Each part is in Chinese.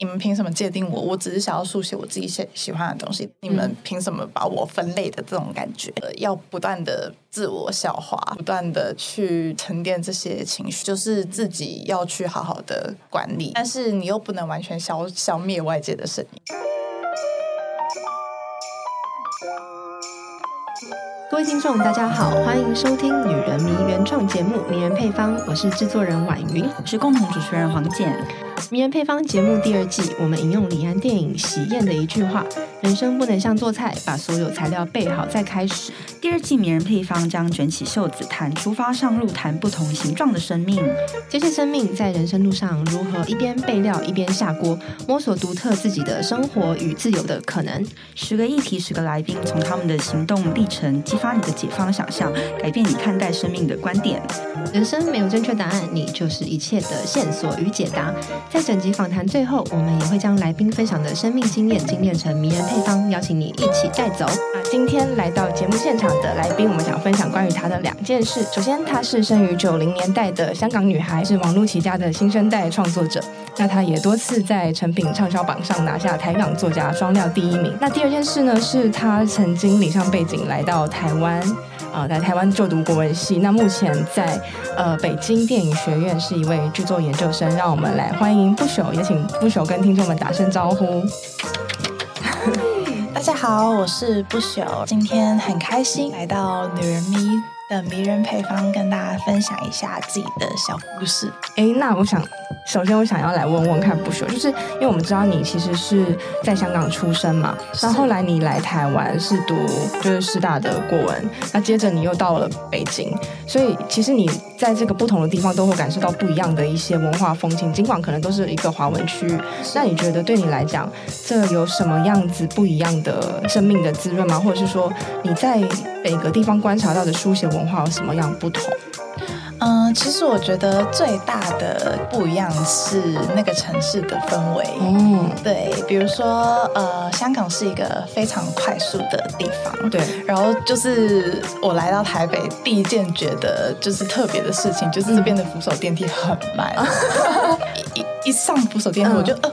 你们凭什么界定我？我只是想要书写我自己喜喜欢的东西，你们凭什么把我分类的这种感觉？呃、要不断的自我消化，不断的去沉淀这些情绪，就是自己要去好好的管理，但是你又不能完全消消灭外界的声音。各位听众，大家好，欢迎收听《女人迷》原创节目《迷人配方》，我是制作人婉云，我是共同主持人黄简。《迷人配方》节目第二季，我们引用李安电影《喜宴》的一句话：“人生不能像做菜，把所有材料备好再开始。”第二季《名人配方》将卷起袖子谈出发上路，谈不同形状的生命。这些生命在人生路上如何一边备料一边下锅，摸索独特自己的生活与自由的可能。十个议题，十个来宾，从他们的行动历程激发你的解放想象，改变你看待生命的观点。人生没有正确答案，你就是一切的线索与解答。在整集访谈最后，我们也会将来宾分享的生命经验精炼成迷人配方，邀请你一起带走。今天来到节目现场的来宾，我们想分享关于他的两件事。首先，她是生于九零年代的香港女孩，是网络起家的新生代创作者。那她也多次在成品畅销榜上拿下台港作家双料第一名。那第二件事呢，是她曾经离乡背景来到台湾，呃，在台湾就读国文系。那目前在呃北京电影学院是一位制作研究生。让我们来欢迎不朽，也请不朽跟听众们打声招呼。大家好，我是不朽，今天很开心来到女人迷的迷人配方，跟大家分享一下自己的小故事。哎，那我想。首先，我想要来问问看不朽，就是因为我们知道你其实是在香港出生嘛，那后后来你来台湾是读就是师大的国文，那接着你又到了北京，所以其实你在这个不同的地方都会感受到不一样的一些文化风情，尽管可能都是一个华文区域。那你觉得对你来讲，这有什么样子不一样的生命的滋润吗？或者是说你在每个地方观察到的书写文化有什么样不同？嗯，其实我觉得最大的不一样是那个城市的氛围。嗯，对，比如说，呃，香港是一个非常快速的地方。对，然后就是我来到台北，第一件觉得就是特别的事情，就是这边的扶手电梯很慢。嗯、一一上扶手电梯，我就呃。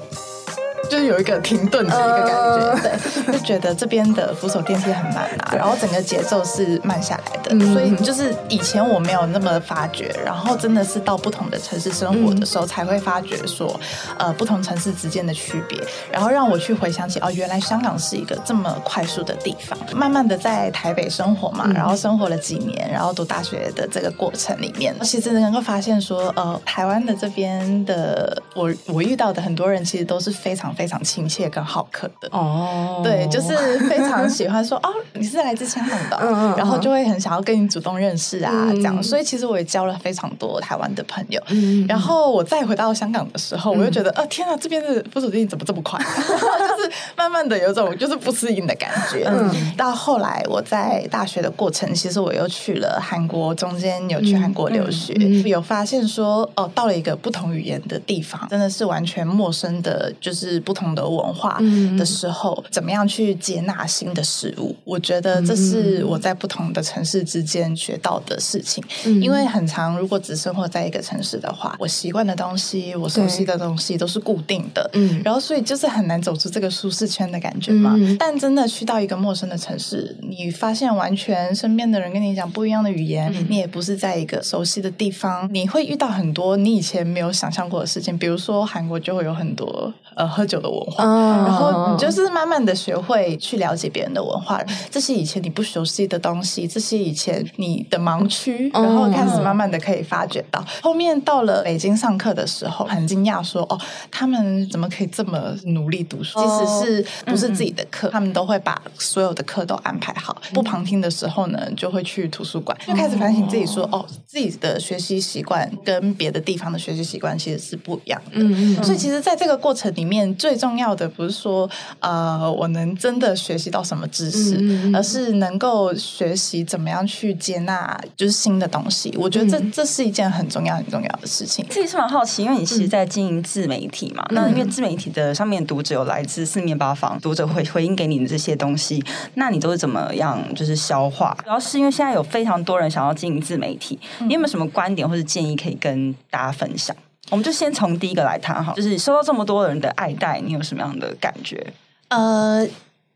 就是有一个停顿的一个感觉，对，就觉得这边的扶手电梯很慢啊，然后整个节奏是慢下来的，所以就是以前我没有那么发觉，然后真的是到不同的城市生活的时候才会发觉说，呃，不同城市之间的区别，然后让我去回想起哦，原来香港是一个这么快速的地方。慢慢的在台北生活嘛，然后生活了几年，然后读大学的这个过程里面，其实能够发现说，呃，台湾的这边的我我遇到的很多人其实都是非常。非常亲切跟好客的哦，对，就是非常喜欢说哦，你是来自香港的，嗯，然后就会很想要跟你主动认识啊，嗯、这样。所以其实我也交了非常多台湾的朋友。嗯，然后我再回到香港的时候，我就觉得，呃、嗯，天啊，这边的扶手电梯怎么这么快？就是慢慢的有种就是不适应的感觉。嗯，到后来我在大学的过程，其实我又去了韩国，中间有去韩国留学，有发现说，哦，到了一个不同语言的地方，真的是完全陌生的，就是。不同的文化的时候，嗯、怎么样去接纳新的事物？我觉得这是我在不同的城市之间学到的事情。嗯、因为很长，如果只生活在一个城市的话，我习惯的东西，我熟悉的东西都是固定的。嗯，然后所以就是很难走出这个舒适圈的感觉嘛。嗯、但真的去到一个陌生的城市，你发现完全身边的人跟你讲不一样的语言，嗯、你也不是在一个熟悉的地方，你会遇到很多你以前没有想象过的事情。比如说韩国就会有很多呃喝酒。的文化，然后你就是慢慢的学会去了解别人的文化，这些以前你不熟悉的东西，这些以前你的盲区，然后开始慢慢的可以发掘到。后面到了北京上课的时候，很惊讶说，哦，他们怎么可以这么努力读书？即使是不是自己的课，他们都会把所有的课都安排好。不旁听的时候呢，就会去图书馆，就开始反省自己说，哦，自己的学习习惯跟别的地方的学习习惯其实是不一样的。嗯嗯。所以其实在这个过程里面。最重要的不是说，呃，我能真的学习到什么知识，嗯、而是能够学习怎么样去接纳，就是新的东西。我觉得这、嗯、这是一件很重要很重要的事情。自己是蛮好奇，因为你其实在经营自媒体嘛，嗯、那因为自媒体的上面读者有来自四面八方，读者会回应给你的这些东西，那你都是怎么样就是消化？主要是因为现在有非常多人想要经营自媒体，嗯、你有没有什么观点或者建议可以跟大家分享？我们就先从第一个来谈哈，就是收到这么多人的爱戴，你有什么样的感觉？呃。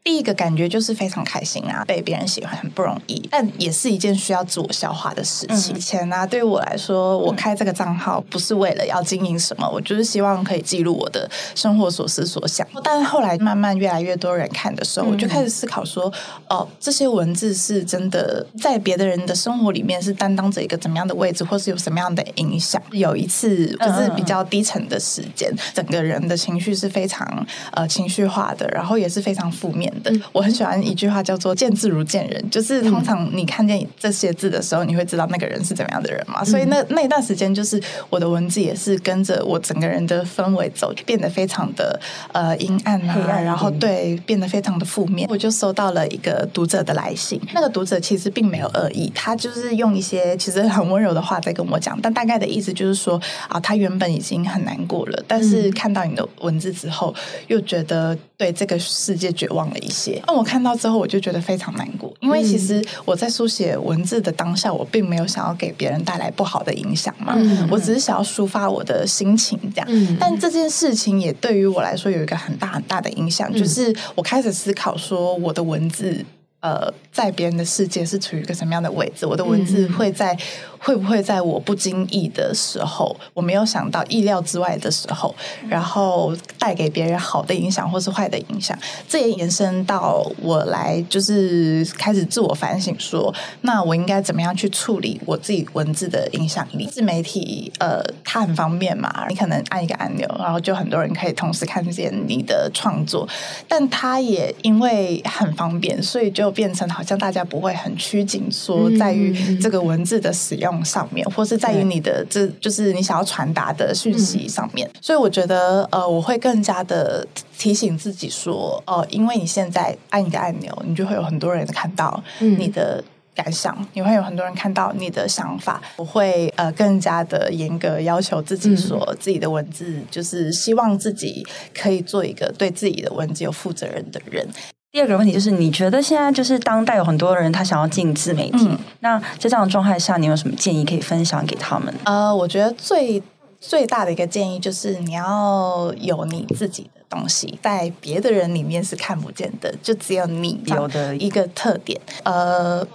第一个感觉就是非常开心啊，被别人喜欢很不容易，但也是一件需要自我消化的事情。以前呢、啊，对于我来说，我开这个账号不是为了要经营什么，我就是希望可以记录我的生活所思所想。但后来慢慢越来越多人看的时候，我就开始思考说，哦，这些文字是真的在别的人的生活里面是担当着一个怎么样的位置，或是有什么样的影响。有一次就是比较低沉的时间，整个人的情绪是非常呃情绪化的，然后也是非常负面。嗯、我很喜欢一句话叫做“见字如见人”，就是通常你看见这些字的时候，你会知道那个人是怎么样的人嘛。所以那那一段时间，就是我的文字也是跟着我整个人的氛围走，变得非常的呃阴暗啊，然后对变得非常的负面。我就收到了一个读者的来信，那个读者其实并没有恶意，他就是用一些其实很温柔的话在跟我讲，但大概的意思就是说啊，他原本已经很难过了，但是看到你的文字之后，又觉得对这个世界绝望了一些。那我看到之后，我就觉得非常难过，因为其实我在书写文字的当下，我并没有想要给别人带来不好的影响嘛，我只是想要抒发我的心情这样。但这件事情也对于我来说有一个很大很大的影响，就是我开始思考说，我的文字呃，在别人的世界是处于一个什么样的位置？我的文字会在。会不会在我不经意的时候，我没有想到意料之外的时候，然后带给别人好的影响或是坏的影响？这也延伸到我来就是开始自我反省说，那我应该怎么样去处理我自己文字的影响力？自媒体呃，它很方便嘛，你可能按一个按钮，然后就很多人可以同时看见你的创作，但它也因为很方便，所以就变成好像大家不会很拘谨，说在于这个文字的使用。上面，或是在于你的这就是你想要传达的讯息上面，所以我觉得呃，我会更加的提醒自己说，哦、呃，因为你现在按一个按钮，你就会有很多人看到你的感想，嗯、你会有很多人看到你的想法。我会呃更加的严格要求自己说，说自己的文字就是希望自己可以做一个对自己的文字有负责任的人。第二个问题就是，你觉得现在就是当代有很多人他想要进自媒体，嗯、那在这样的状态下，你有什么建议可以分享给他们？呃，我觉得最最大的一个建议就是你要有你自己的东西，在别的人里面是看不见的，就只有你有的一个特点。呃。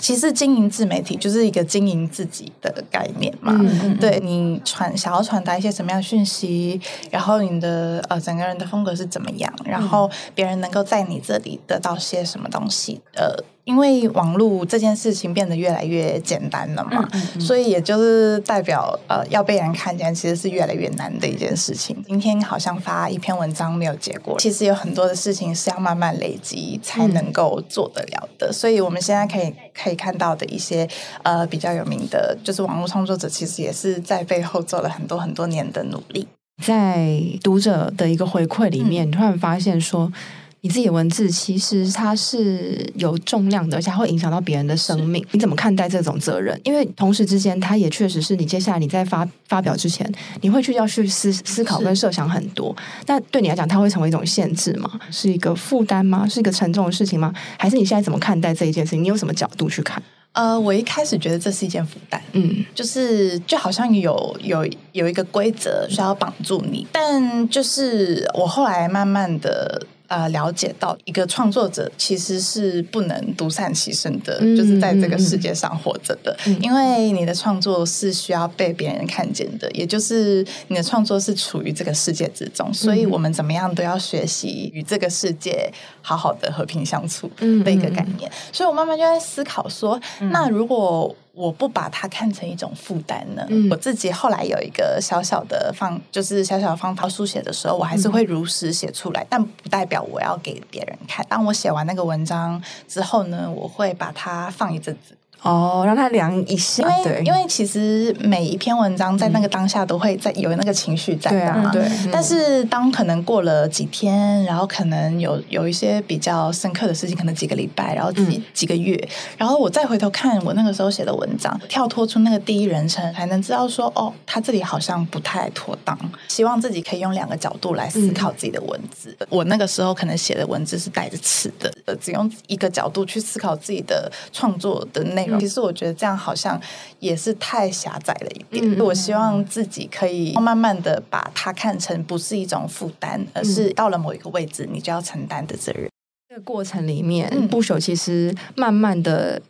其实经营自媒体就是一个经营自己的概念嘛，对，你传想要传达一些什么样的讯息，然后你的呃整个人的风格是怎么样，然后别人能够在你这里得到些什么东西，呃。因为网络这件事情变得越来越简单了嘛，嗯嗯嗯、所以也就是代表呃要被人看见，其实是越来越难的一件事情。今天好像发一篇文章没有结果，其实有很多的事情是要慢慢累积才能够做得了的。嗯、所以我们现在可以可以看到的一些呃比较有名的，就是网络创作者，其实也是在背后做了很多很多年的努力。在读者的一个回馈里面，嗯、突然发现说。你自己的文字其实它是有重量的，而且会影响到别人的生命。你怎么看待这种责任？因为同时之间，它也确实是你接下来你在发发表之前，你会去要去思思考跟设想很多。那对你来讲，它会成为一种限制吗？是一个负担吗？是一个沉重的事情吗？还是你现在怎么看待这一件事情？你有什么角度去看？呃，我一开始觉得这是一件负担，嗯，就是就好像有有有一个规则需要绑住你，但就是我后来慢慢的。呃，了解到一个创作者其实是不能独善其身的，嗯、就是在这个世界上活着的，嗯、因为你的创作是需要被别人看见的，也就是你的创作是处于这个世界之中，所以我们怎么样都要学习与这个世界好好的和平相处的一个概念。嗯、所以我慢慢就在思考说，嗯、那如果。我不把它看成一种负担呢。嗯、我自己后来有一个小小的方，就是小小的方法书写的时候，我还是会如实写出来，嗯、但不代表我要给别人看。当我写完那个文章之后呢，我会把它放一阵子。哦，让他量一下。因为对因为其实每一篇文章在那个当下都会在有那个情绪在的嘛。对，啊、但是当可能过了几天，然后可能有有一些比较深刻的事情，可能几个礼拜，然后几、嗯、几个月，然后我再回头看我那个时候写的文章，跳脱出那个第一人称，才能知道说，哦，他这里好像不太妥当。希望自己可以用两个角度来思考自己的文字。嗯、我那个时候可能写的文字是带着刺的，只用一个角度去思考自己的创作的内容。其实我觉得这样好像也是太狭窄了一点。我希望自己可以慢慢的把它看成不是一种负担，而是到了某一个位置，你就要承担的责任。这个过程里面，不朽其实慢慢的。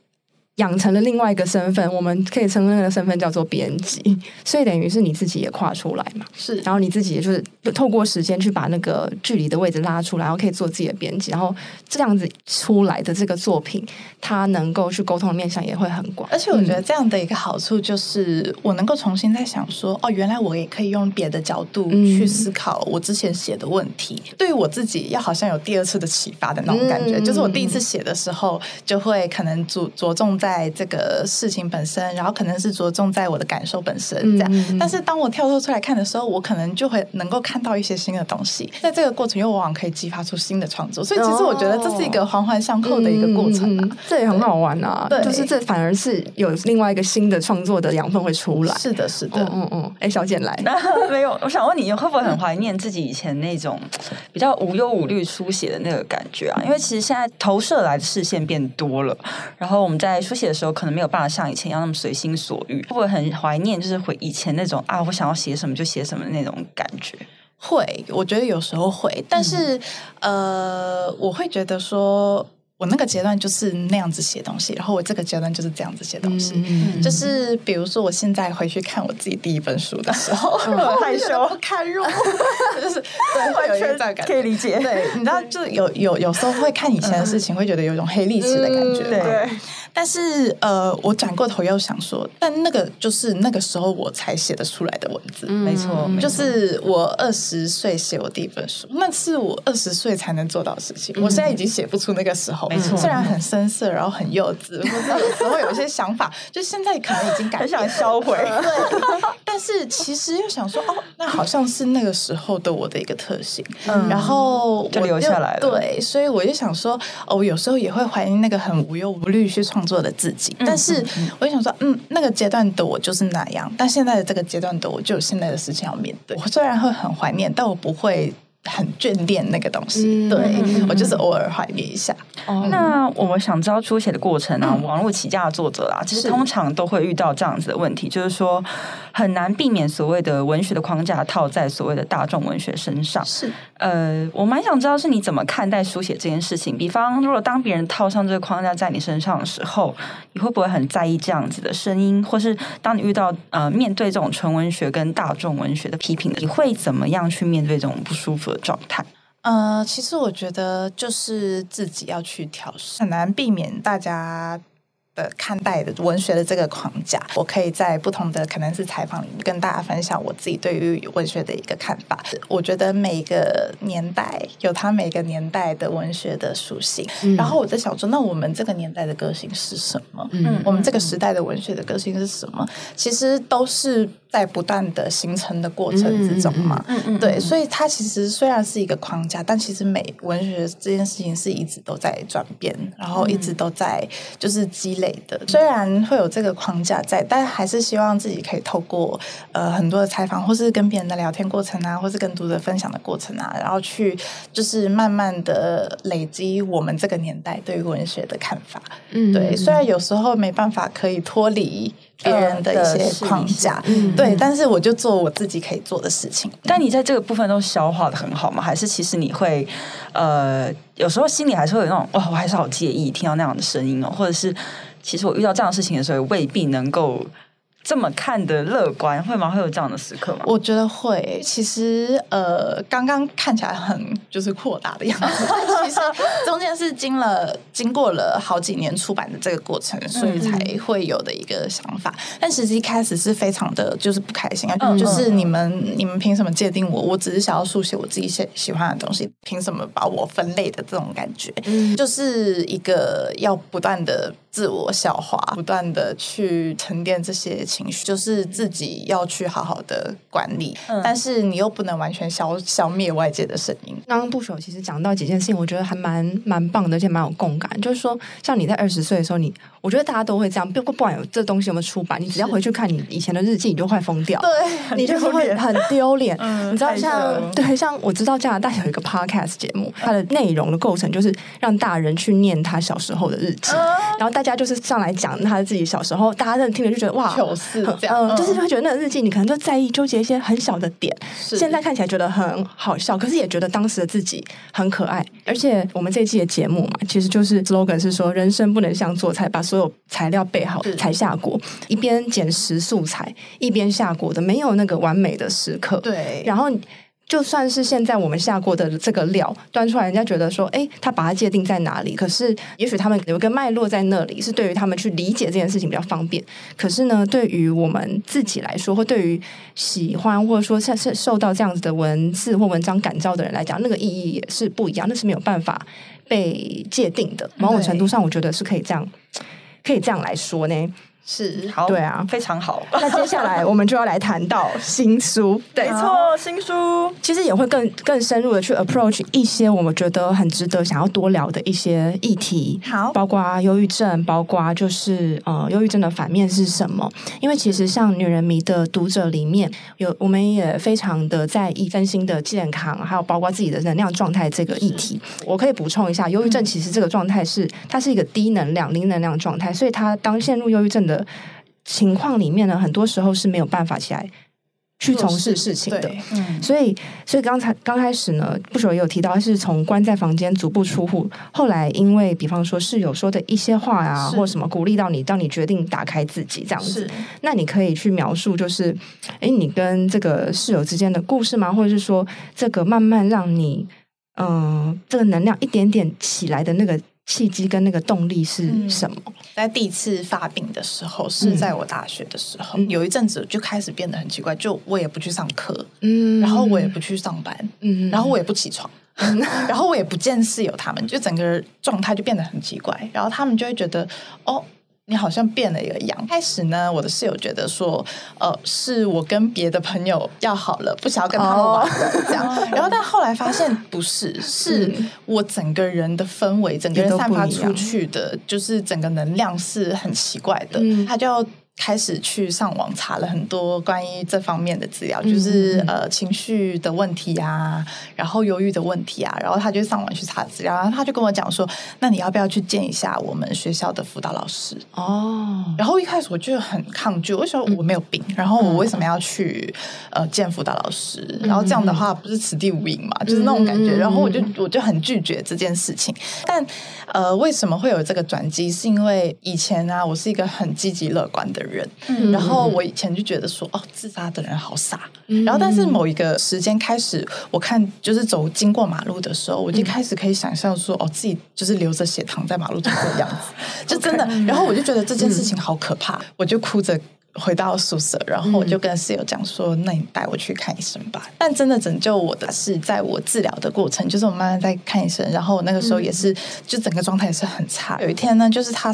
养成了另外一个身份，我们可以称那个身份叫做编辑，所以等于是你自己也跨出来嘛，是，然后你自己也就是透过时间去把那个距离的位置拉出来，然后可以做自己的编辑，然后这样子出来的这个作品，它能够去沟通的面向也会很广。而且我觉得这样的一个好处就是，我能够重新在想说，哦，原来我也可以用别的角度去思考我之前写的问题，嗯、对于我自己要好像有第二次的启发的那种感觉，嗯、就是我第一次写的时候，就会可能着着重在。在这个事情本身，然后可能是着重在我的感受本身这样。嗯、但是当我跳脱出来看的时候，我可能就会能够看到一些新的东西。在这个过程又往往可以激发出新的创作。所以其实我觉得这是一个环环相扣的一个过程、啊嗯嗯，这也很好玩啊。对，就是这反而是有另外一个新的创作的养分会出来。是的，是的，嗯嗯。哎，小简来，没有，我想问你会不会很怀念自己以前那种比较无忧无虑书写的那个感觉啊？因为其实现在投射来的视线变多了，然后我们在书写的时候可能没有办法像以前一样那么随心所欲，会不会很怀念就是回以前那种啊，我想要写什么就写什么的那种感觉？会，我觉得有时候会，但是、嗯、呃，我会觉得说。我那个阶段就是那样子写东西，然后我这个阶段就是这样子写东西。嗯、就是比如说，我现在回去看我自己第一本书的时候，嗯、很害羞，不堪入目，就是对，会有一种感觉，可以理解。对，你知道，就有有有时候会看以前的事情，会觉得有一种黑历史的感觉。嗯、对。但是呃，我转过头又想说，但那个就是那个时候我才写得出来的文字，没错，就是我二十岁写我第一本书，那是我二十岁才能做到的事情。我现在已经写不出那个时候。没错，虽然很深色，然后很幼稚，或者有时候有一些想法，就现在可能已经改，很想销毁。对，但是其实又想说，哦，那好像是那个时候的我的一个特性，嗯、然后就留下来了。对，所以我就想说，哦，我有时候也会怀疑那个很无忧无虑去创作的自己。但是我就想说，嗯，那个阶段的我就是那样，但现在的这个阶段的我就有现在的事情要面对。我虽然会很怀念，但我不会。很眷恋那个东西，对、嗯、我就是偶尔怀念一下。哦、那我们想知道书写的过程啊，嗯、网络起家的作者啊，其实通常都会遇到这样子的问题，就是说很难避免所谓的文学的框架套在所谓的大众文学身上。是，呃，我蛮想知道是你怎么看待书写这件事情。比方，如果当别人套上这个框架在你身上的时候，你会不会很在意这样子的声音？或是当你遇到呃面对这种纯文学跟大众文学的批评，你会怎么样去面对这种不舒服的状态？呃，其实我觉得就是自己要去调试，很难避免大家的看待的文学的这个框架，我可以在不同的可能是采访里面跟大家分享我自己对于文学的一个看法。我觉得每个年代有它每个年代的文学的属性，嗯、然后我在想说，那我们这个年代的个性是什么？嗯，我们这个时代的文学的个性是什么？其实都是在不断的形成的过程之中嘛。嗯嗯，对，所以它其实虽然是一个框架，但其实每文学这件事情是一直都在转变，然后一直都在就是积累。的虽然会有这个框架在，但还是希望自己可以透过呃很多的采访，或是跟别人的聊天过程啊，或是跟读者分享的过程啊，然后去就是慢慢的累积我们这个年代对于文学的看法。嗯，对，虽然有时候没办法可以脱离别人的一些框架，嗯、对，但是我就做我自己可以做的事情。但你在这个部分都消化的很好吗？还是其实你会呃有时候心里还是会有那种哇，我还是好介意听到那样的声音哦，或者是。其实我遇到这样的事情的时候，未必能够这么看的乐观，会吗？会有这样的时刻吗？我觉得会。其实，呃，刚刚看起来很就是扩大的样子，其实中间是经了经过了好几年出版的这个过程，所以才会有的一个想法。嗯、但其实际开始是非常的就是不开心啊，嗯、就是你们、嗯、你们凭什么界定我？我只是想要书写我自己喜喜欢的东西，凭什么把我分类的这种感觉？嗯、就是一个要不断的。自我消化，不断的去沉淀这些情绪，就是自己要去好好的管理。嗯、但是你又不能完全消消灭外界的声音。刚刚不朽其实讲到几件事情，我觉得还蛮蛮棒的，而且蛮有共感。就是说，像你在二十岁的时候，你我觉得大家都会这样，不不管有这东西有没有出版，你 只要回去看你以前的日记，你就快疯掉。对，你就是会很丢脸。嗯、你知道像，像对像我知道加拿大有一个 podcast 节目，它的内容的构成就是让大人去念他小时候的日记，嗯、然后大家就是上来讲他自己小时候，大家真的听了就觉得哇，糗事这样，嗯，就是会觉得那个日记你可能就在意纠结一些很小的点，是现在看起来觉得很好笑，可是也觉得当时的自己很可爱。而且我们这一季的节目嘛，其实就是 slogan 是说，人生不能像做菜，把所有材料备好才下锅，一边捡拾素材一边下锅的，没有那个完美的时刻。对，然后。就算是现在我们下过的这个料端出来，人家觉得说，哎，他把它界定在哪里？可是，也许他们有一个脉络在那里，是对于他们去理解这件事情比较方便。可是呢，对于我们自己来说，或对于喜欢或者说是是受到这样子的文字或文章感召的人来讲，那个意义也是不一样，那是没有办法被界定的。某种程度上，我觉得是可以这样，可以这样来说呢。是好，对啊，非常好。那接下来我们就要来谈到新书，对，没错，新书其实也会更更深入的去 approach 一些我们觉得很值得想要多聊的一些议题，好，包括忧郁症，包括就是呃，忧郁症的反面是什么？因为其实像女人迷的读者里面有，我们也非常的在意身心的健康，还有包括自己的能量状态这个议题。我可以补充一下，忧郁症其实这个状态是它是一个低能量、零能量状态，所以它当陷入忧郁症的情况里面呢，很多时候是没有办法起来去从事事情的。嗯，所以，所以刚才刚开始呢，不久也有提到是从关在房间足不出户，后来因为比方说室友说的一些话啊，或什么鼓励到你，让你决定打开自己这样子。那你可以去描述，就是哎，你跟这个室友之间的故事吗？或者是说，这个慢慢让你嗯、呃，这个能量一点点起来的那个。契机跟那个动力是什么？嗯、在第一次发病的时候，是在我大学的时候，嗯、有一阵子就开始变得很奇怪，就我也不去上课，嗯，然后我也不去上班，嗯，然后我也不起床，嗯、然后我也不见室友他们，就整个状态就变得很奇怪，然后他们就会觉得哦。你好像变了一个样。开始呢，我的室友觉得说，呃，是我跟别的朋友要好了，不想要跟他们玩了这样。然后，但后来发现不是，是我整个人的氛围，整个人散发出去的，就是整个能量是很奇怪的。他就。开始去上网查了很多关于这方面的资料，就是呃情绪的问题啊，然后忧郁的问题啊，然后他就上网去查资料，然后他就跟我讲说：“那你要不要去见一下我们学校的辅导老师？”哦，然后一开始我就很抗拒，为什么我没有病？然后我为什么要去呃见辅导老师？然后这样的话不是此地无银嘛？就是那种感觉。然后我就我就很拒绝这件事情。但呃，为什么会有这个转机？是因为以前呢、啊，我是一个很积极乐观的人。人，嗯、然后我以前就觉得说，哦，自杀的人好傻。嗯、然后，但是某一个时间开始，我看就是走经过马路的时候，我就开始可以想象说，哦，自己就是流着血躺在马路上的样子，就真的。然后我就觉得这件事情好可怕，嗯、我就哭着。回到宿舍，然后我就跟室友讲说：“嗯、那你带我去看医生吧。”但真的拯救我的是在我治疗的过程，就是我妈妈在看医生，然后我那个时候也是，嗯、就整个状态也是很差。有一天呢，就是他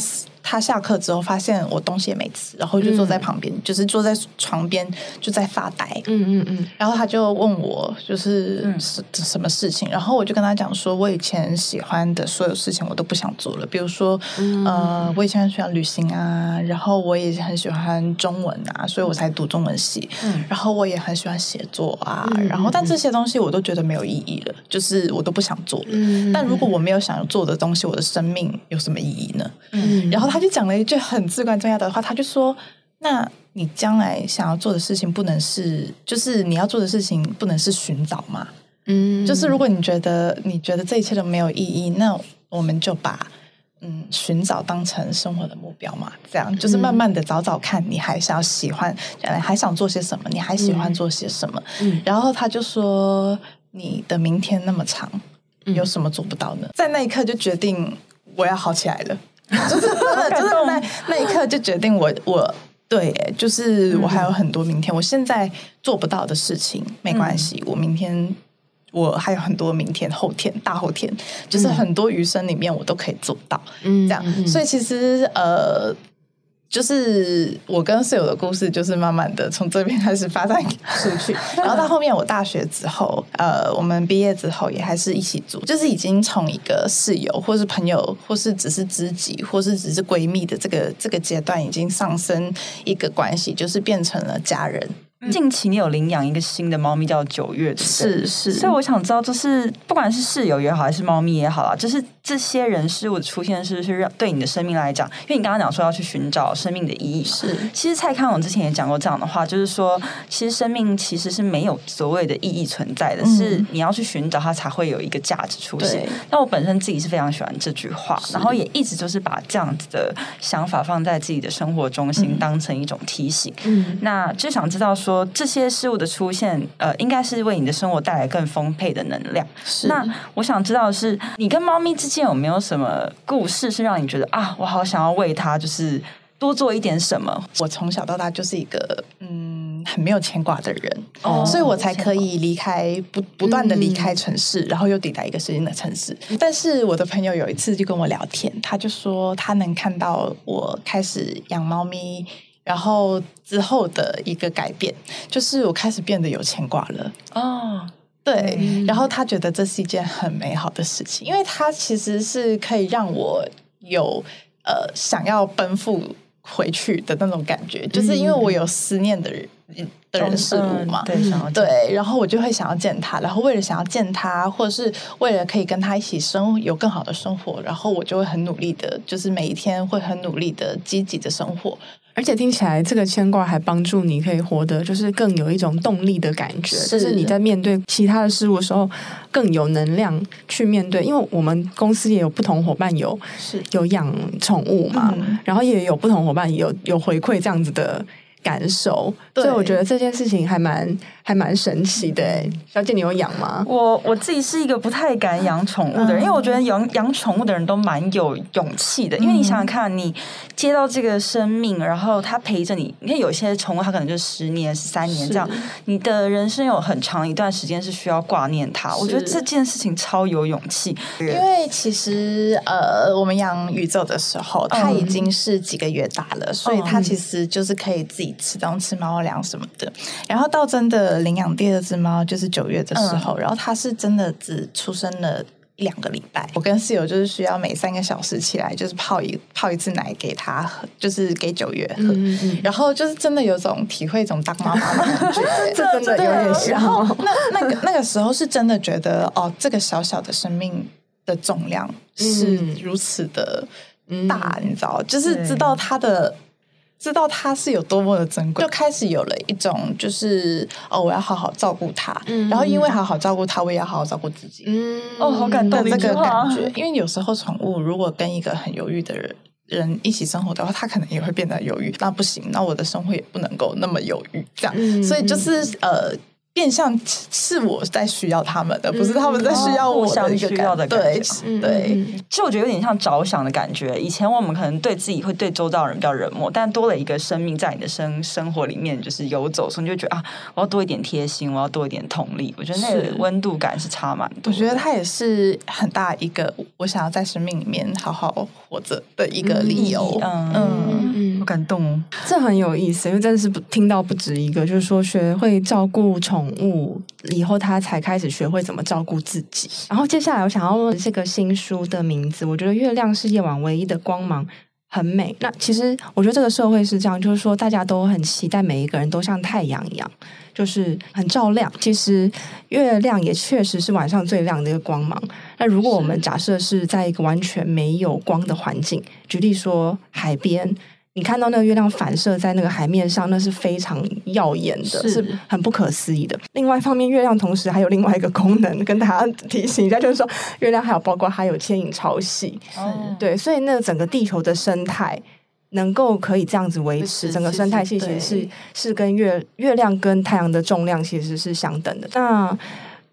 他下课之后，发现我东西也没吃，然后就坐在旁边，嗯、就是坐在床边就在发呆。嗯嗯嗯。然后他就问我，就是什什么事情？然后我就跟他讲说，我以前喜欢的所有事情我都不想做了，比如说，嗯、呃，我以前很喜欢旅行啊，然后我也很喜欢。中文啊，所以我才读中文系。嗯，然后我也很喜欢写作啊，嗯、然后但这些东西我都觉得没有意义了，嗯、就是我都不想做。嗯，但如果我没有想要做的东西，我的生命有什么意义呢？嗯，然后他就讲了一句很至关重要的话，他就说：“那你将来想要做的事情，不能是，就是你要做的事情，不能是寻找嘛？嗯，就是如果你觉得你觉得这一切都没有意义，那我们就把。”嗯，寻找当成生活的目标嘛，这样就是慢慢的找找看，你还想要喜欢，还想做些什么？你还喜欢做些什么？嗯，然后他就说：“你的明天那么长，有什么做不到呢？”在那一刻就决定我要好起来了，就是真的，就是那那一刻就决定我我对，就是我还有很多明天，我现在做不到的事情没关系，我明天。我还有很多明天、后天、大后天，就是很多余生里面我都可以做到，嗯，这样。嗯、所以其实呃，就是我跟室友的故事，就是慢慢的从这边开始发展出去，然后到后面我大学之后，呃，我们毕业之后也还是一起住，就是已经从一个室友，或是朋友，或是只是知己，或是只是闺蜜的这个这个阶段，已经上升一个关系，就是变成了家人。近期你有领养一个新的猫咪叫九月，是是，所以我想知道，就是不管是室友也好，还是猫咪也好啊，就是这些人事物的出现是不是让对你的生命来讲？因为你刚刚讲说要去寻找生命的意义，是。其实蔡康永之前也讲过这样的话，就是说，其实生命其实是没有所谓的意义存在的，嗯、是你要去寻找它才会有一个价值出现。那我本身自己是非常喜欢这句话，然后也一直就是把这样子的想法放在自己的生活中心，嗯、当成一种提醒。嗯，那就想知道说这些事物的出现，呃，应该是为你的生活带来更丰沛的能量。是。那我想知道的是，你跟猫咪之间有没有什么故事，是让你觉得啊，我好想要为它，就是多做一点什么？我从小到大就是一个嗯，很没有牵挂的人，哦，所以我才可以离开不不断的离开城市，嗯，然后又抵达一个新的城市。但是我的朋友有一次就跟我聊天，他就说他能看到我开始养猫咪，然后之后的一个改变，就是我开始变得有牵挂了。哦。对，嗯、然后他觉得这是一件很美好的事情，因为他其实是可以让我有呃想要奔赴回去的那种感觉，嗯、就是因为我有思念的人的人事物嘛，对，想要对，然后我就会想要见他，然后为了想要见他，或者是为了可以跟他一起生有更好的生活，然后我就会很努力的，就是每一天会很努力的积极的生活。而且听起来，这个牵挂还帮助你可以活得，就是更有一种动力的感觉，是就是你在面对其他的事物的时候，更有能量去面对。因为我们公司也有不同伙伴有是有养宠物嘛，嗯、然后也有不同伙伴有有回馈这样子的。感受，对所以我觉得这件事情还蛮还蛮神奇的。小姐，你有养吗？我我自己是一个不太敢养宠物的人，嗯、因为我觉得养养宠物的人都蛮有勇气的。因为你想想看，你接到这个生命，然后它陪着你，因为有些宠物它可能就十年、十三年这样，你的人生有很长一段时间是需要挂念它。我觉得这件事情超有勇气，因为其实呃，我们养宇宙的时候，它已经是几个月大了，嗯、所以它其实就是可以自己。吃东吃猫粮什么的，然后到真的领养第二只猫就是九月的时候，嗯、然后它是真的只出生了一两个礼拜。我跟室友就是需要每三个小时起来，就是泡一泡一次奶给它喝，就是给九月喝。嗯嗯、然后就是真的有种体会，一种当妈妈的感觉，这真的有点像。然后那那个那个时候是真的觉得，哦，这个小小的生命的重量是如此的大，嗯、你知道，就是知道它的。知道它是有多么的珍贵，就开始有了一种就是哦，我要好好照顾它，嗯、然后因为好好照顾它，我也要好好照顾自己。嗯，哦，好感动这个感觉，因为有时候宠物如果跟一个很犹豫的人人一起生活的话，它可能也会变得犹豫。那不行，那我的生活也不能够那么犹豫，这样。嗯、所以就是呃。变相是我在需要他们的，不是他们在需要我的一个感觉。嗯、对。其实我觉得有点像着想的感觉。以前我们可能对自己会对周遭人比较冷漠，但多了一个生命在你的生生活里面，就是游走，所以你就觉得啊，我要多一点贴心，我要多一点同理。我觉得那个温度感是差蛮多。我觉得它也是很大一个我想要在生命里面好好活着的一个理由。嗯嗯嗯，好感动哦，这很有意思，因为真的是不听到不止一个，就是说学会照顾宠物以后，他才开始学会怎么照顾自己。然后接下来，我想要问这个新书的名字。我觉得月亮是夜晚唯一的光芒，很美。那其实我觉得这个社会是这样，就是说大家都很期待每一个人都像太阳一样，就是很照亮。其实月亮也确实是晚上最亮的一个光芒。那如果我们假设是在一个完全没有光的环境，举例说海边。你看到那个月亮反射在那个海面上，那是非常耀眼的，是，是很不可思议的。另外一方面，月亮同时还有另外一个功能，跟大家提醒一下，就是说月亮还有包括还有牵引潮汐，是对，所以那整个地球的生态能够可以这样子维持，整个生态系其实是是跟月月亮跟太阳的重量其实是相等的。那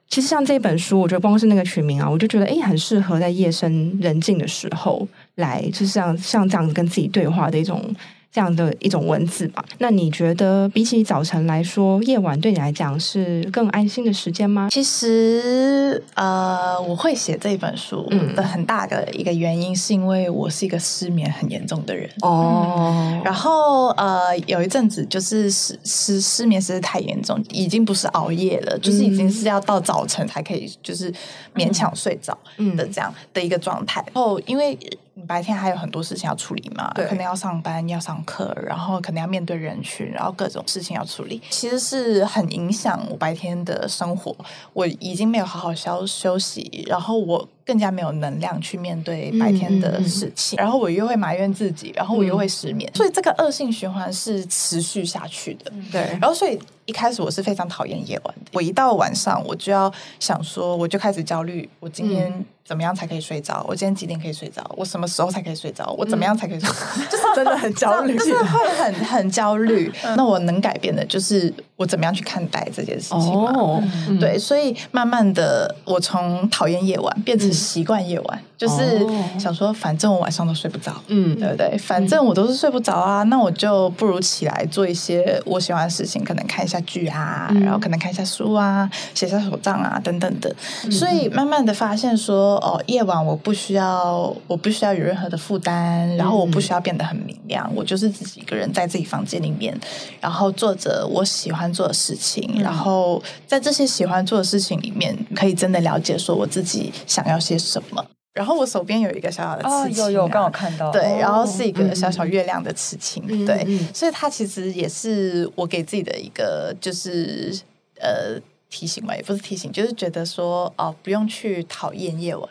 其实像这本书，我觉得光是那个取名啊，我就觉得哎，很适合在夜深人静的时候来，就是像像这样子跟自己对话的一种。这样的一种文字吧。那你觉得比起早晨来说，夜晚对你来讲是更安心的时间吗？其实，呃，我会写这本书的很大的一个原因，是因为我是一个失眠很严重的人哦。然后，呃，有一阵子就是失失失眠实在太严重，已经不是熬夜了，就是已经是要到早晨才可以，就是勉强睡着的这样的一个状态。然后，因为你白天还有很多事情要处理嘛，对可能要上班、要上课，然后可能要面对人群，然后各种事情要处理，其实是很影响我白天的生活。我已经没有好好休休息，然后我更加没有能量去面对白天的事情，嗯、然后我又会埋怨自己，然后我又会失眠，嗯、所以这个恶性循环是持续下去的。对，然后所以一开始我是非常讨厌夜晚的，我一到晚上我就要想说，我就开始焦虑，我今天怎么样才可以睡着？我今天几点可以睡着？我什么时候才可以睡着？我怎么样才可以睡着？嗯、就是真的很焦虑，就是会很很焦虑。嗯、那我能改变的就是我怎么样去看待这件事情嘛？哦嗯、对，所以慢慢的，我从讨厌夜晚变成习惯夜晚，嗯、就是想说，反正我晚上都睡不着，嗯，对不对？反正我都是睡不着啊，那我就不如起来做一些我喜欢的事情，可能看一下剧啊，嗯、然后可能看一下书啊，写下手账啊，等等的。嗯、所以慢慢的发现说，哦，夜晚我不需要，我不需要有任何的负担，然后我不需要变得很明亮，嗯、我就是自己一个人在自己房间里面，然后做着我喜欢做的事情，嗯、然后在这些喜欢做的事情里面，可以真的了解说我自己想要些什么。然后我手边有一个小小的刺青、啊哦，有有刚好看到，对，然后是一个小小月亮的刺青，嗯、对，嗯、所以它其实也是我给自己的一个就是呃提醒嘛，也不是提醒，就是觉得说哦，不用去讨厌夜晚。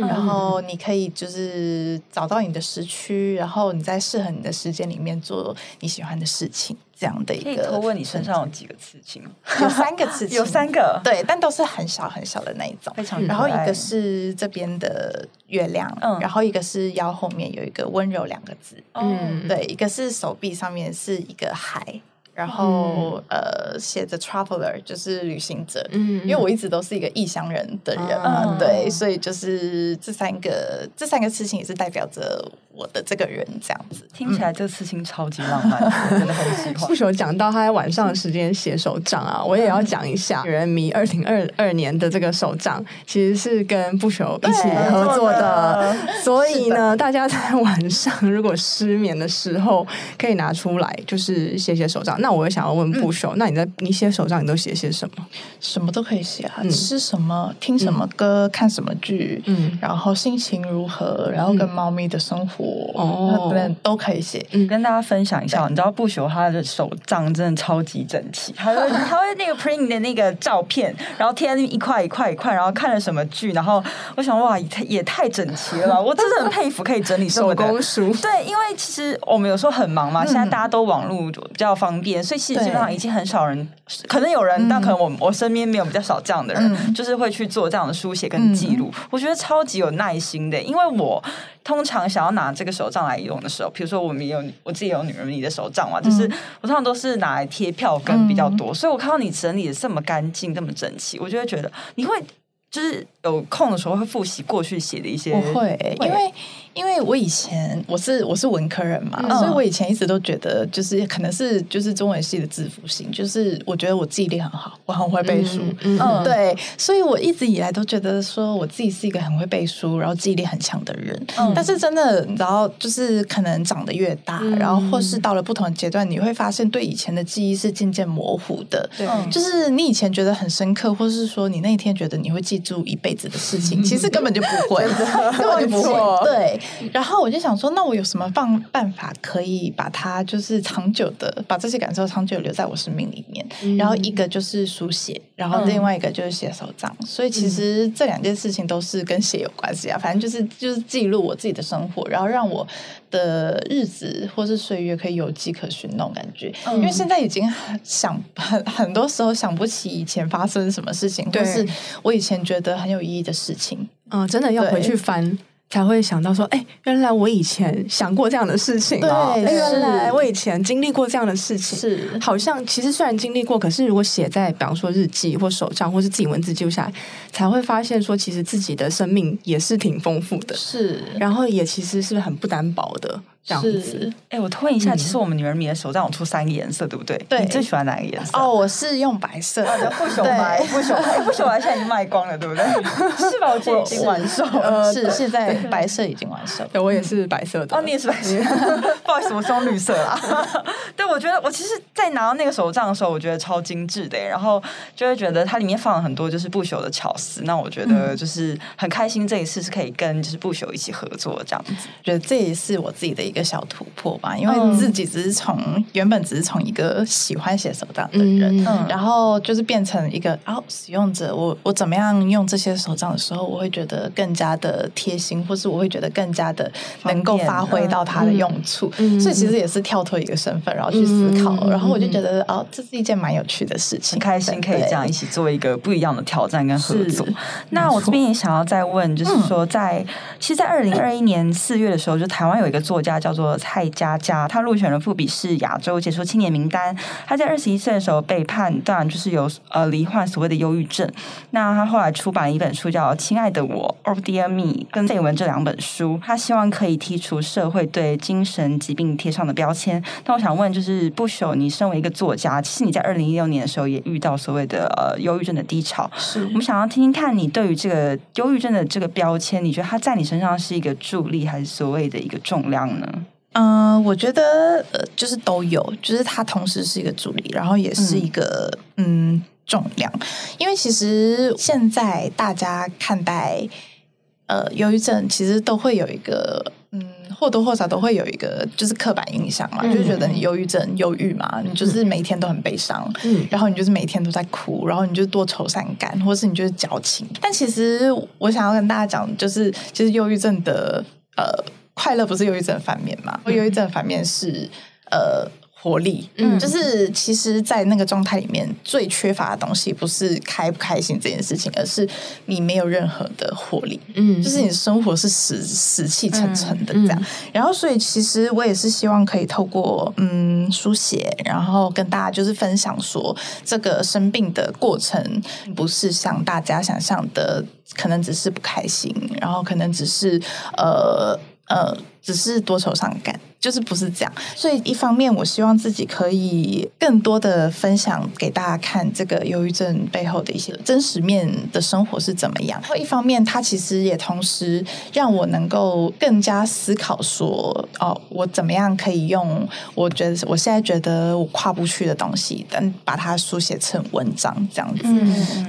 然后你可以就是找到你的时区，然后你在适合你的时间里面做你喜欢的事情，这样的一个。可以偷问你身上有几个刺青？有三个刺 青，有三个，对，但都是很小很小的那一种。非常。然后一个是这边的月亮，嗯，然后一个是腰后面有一个温柔两个字，嗯，对，一个是手臂上面是一个海。然后，嗯、呃，写着 traveler 就是旅行者，嗯，因为我一直都是一个异乡人的人嘛，嗯、对，所以就是这三个这三个事情也是代表着我的这个人这样子。听起来这个事情超级浪漫，嗯、真的很喜欢。不朽讲到他在晚上的时间写手账啊，我也要讲一下《女人迷》二零二二年的这个手账，其实是跟不朽一起合作的，所以呢，大家在晚上如果失眠的时候，可以拿出来就是写写手账。那我也想要问不朽，嗯、那你在你写手账你都写些什么？什么都可以写啊，嗯、吃什么，听什么歌，嗯、看什么剧，嗯，然后心情如何，然后跟猫咪的生活，哦、嗯，都可以写。嗯，跟大家分享一下，你知道不朽他的手账真的超级整齐，他会 他会那个 print 的那个照片，然后贴在那一块一块一块，然后看了什么剧，然后我想哇，也太也太整齐了吧，我真的很佩服可以整理这么手工书。对，因为其实我们有时候很忙嘛，现在大家都网络比较方便。所以其实基本上已经很少人，可能有人，嗯、但可能我我身边没有比较少这样的人，嗯、就是会去做这样的书写跟记录。嗯、我觉得超级有耐心的，因为我通常想要拿这个手账来用的时候，比如说我们也有我自己有女儿迷的手账嘛，嗯、就是我通常都是拿来贴票根比较多，嗯、所以我看到你整理的这么干净、这么整齐，我就会觉得你会就是有空的时候会复习过去写的一些，我会，因为。因为我以前我是我是文科人嘛，嗯、所以我以前一直都觉得，就是可能是就是中文系的自负性，就是我觉得我记忆力很好，我很会背书，嗯，嗯。对，所以我一直以来都觉得说我自己是一个很会背书，然后记忆力很强的人。嗯、但是真的，然后就是可能长得越大，嗯、然后或是到了不同的阶段，你会发现对以前的记忆是渐渐模糊的。对，就是你以前觉得很深刻，或是说你那一天觉得你会记住一辈子的事情，其实根本就不会，根本就不会，对。然后我就想说，那我有什么办办法可以把它就是长久的把这些感受长久留在我生命里面？嗯、然后一个就是书写，然后另外一个就是写手账。嗯、所以其实这两件事情都是跟写有关系啊。反正就是就是记录我自己的生活，然后让我的日子或是岁月可以有迹可循那种感觉。嗯、因为现在已经想很很多时候想不起以前发生什么事情，对或是我以前觉得很有意义的事情。嗯，真的要回去翻。才会想到说，哎，原来我以前想过这样的事情，对，原来我以前经历过这样的事情，是。好像其实虽然经历过，可是如果写在比方说日记或手账，或是自己文字记录下来，才会发现说，其实自己的生命也是挺丰富的，是，然后也其实是很不单薄的。这样子，哎，我问一下，其实我们女人迷的手账有出三个颜色，对不对？对，你最喜欢哪个颜色？哦，我是用白色，不朽白，不朽白，不朽白现在已经卖光了，对不对？是吧？我记得已经完售了，是现在白色已经完售。对，我也是白色的。哦，你也是白色，不好意思，我是用绿色啦。对，我觉得我其实，在拿到那个手账的时候，我觉得超精致的，然后就会觉得它里面放了很多就是不朽的巧思。那我觉得就是很开心，这一次是可以跟就是不朽一起合作这样子。觉得这也是我自己的一一个小突破吧，因为自己只是从、嗯、原本只是从一个喜欢写手账的人，嗯、然后就是变成一个哦使用者，我我怎么样用这些手账的时候，我会觉得更加的贴心，或是我会觉得更加的能够发挥到它的用处，嗯、所以其实也是跳脱一个身份，然后去思考，嗯、然后我就觉得哦，这是一件蛮有趣的事情，很开心可以这样一起做一个不一样的挑战跟合作。那我这边也想要再问，就是说在，在其实，在二零二一年四月的时候，就台湾有一个作家叫做蔡佳佳，她入选了富比士亚洲杰出青年名单。她在二十一岁的时候被判断就是有呃罹患所谓的忧郁症。那她后来出版了一本书叫《亲爱的我》（Oh Dear Me） 跟绯闻这两本书，她希望可以剔除社会对精神疾病贴上的标签。那我想问，就是不朽，你身为一个作家，其实你在二零一六年的时候也遇到所谓的呃忧郁症的低潮。是我们想要听听看你对于这个忧郁症的这个标签，你觉得它在你身上是一个助力，还是所谓的一个重量呢？嗯、呃，我觉得呃，就是都有，就是它同时是一个助力，然后也是一个嗯，嗯重量。因为其实现在大家看待呃忧郁症，其实都会有一个嗯或多或少都会有一个就是刻板印象嘛，嗯、就是觉得你忧郁症忧郁嘛，你就是每一天都很悲伤，嗯，然后你就是每天都在哭，然后你就多愁善感，或是你就是矫情。但其实我想要跟大家讲，就是其实忧郁症的呃。快乐不是忧郁症的反面嘛？忧郁症的反面是呃活力，嗯，就是其实，在那个状态里面最缺乏的东西不是开不开心这件事情，而是你没有任何的活力，嗯，就是你的生活是死死气沉沉的这样。嗯嗯、然后，所以其实我也是希望可以透过嗯书写，然后跟大家就是分享说，这个生病的过程不是像大家想象的，可能只是不开心，然后可能只是呃。呃，只是多愁善感。就是不是这样，所以一方面我希望自己可以更多的分享给大家看这个忧郁症背后的一些真实面的生活是怎么样。然后一方面，它其实也同时让我能够更加思考说，哦，我怎么样可以用我觉得我现在觉得我跨不去的东西，但把它书写成文章这样子。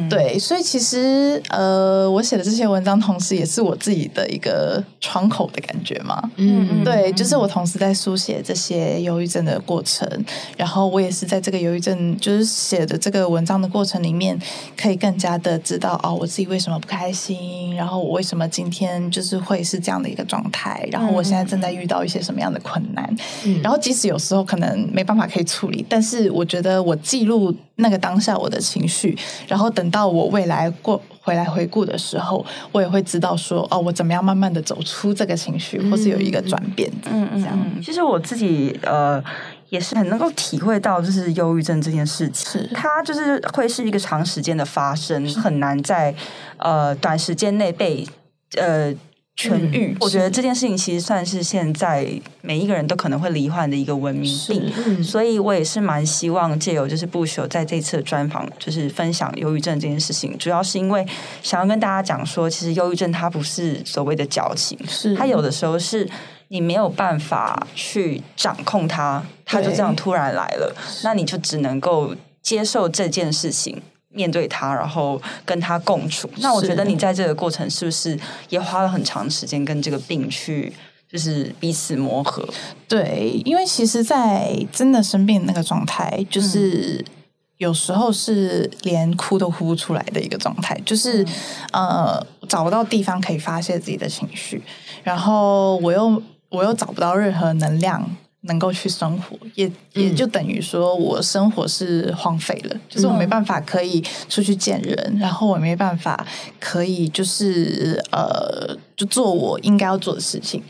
对，所以其实呃，我写的这些文章，同时也是我自己的一个窗口的感觉嘛。嗯嗯。对，就是我同时。在书写这些忧郁症的过程，然后我也是在这个忧郁症就是写的这个文章的过程里面，可以更加的知道哦，我自己为什么不开心，然后我为什么今天就是会是这样的一个状态，然后我现在正在遇到一些什么样的困难，嗯、然后即使有时候可能没办法可以处理，但是我觉得我记录那个当下我的情绪，然后等到我未来过。回来回顾的时候，我也会知道说哦，我怎么样慢慢的走出这个情绪，嗯、或是有一个转变，嗯嗯，这样。其实我自己呃也是很能够体会到，就是忧郁症这件事情，它就是会是一个长时间的发生，是很难在呃短时间内被呃。痊愈，嗯、我觉得这件事情其实算是现在每一个人都可能会罹患的一个文明病，嗯、所以我也是蛮希望借由就是不朽在这次的专访，就是分享忧郁症这件事情，主要是因为想要跟大家讲说，其实忧郁症它不是所谓的矫情，是。它有的时候是你没有办法去掌控它，它就这样突然来了，那你就只能够接受这件事情。面对他，然后跟他共处。那我觉得你在这个过程是不是也花了很长时间跟这个病去，就是彼此磨合？对，因为其实，在真的生病那个状态，就是有时候是连哭都哭不出来的一个状态，就是呃找不到地方可以发泄自己的情绪，然后我又我又找不到任何能量。能够去生活，也也就等于说我生活是荒废了，嗯、就是我没办法可以出去见人，然后我没办法可以就是呃，就做我应该要做的事情。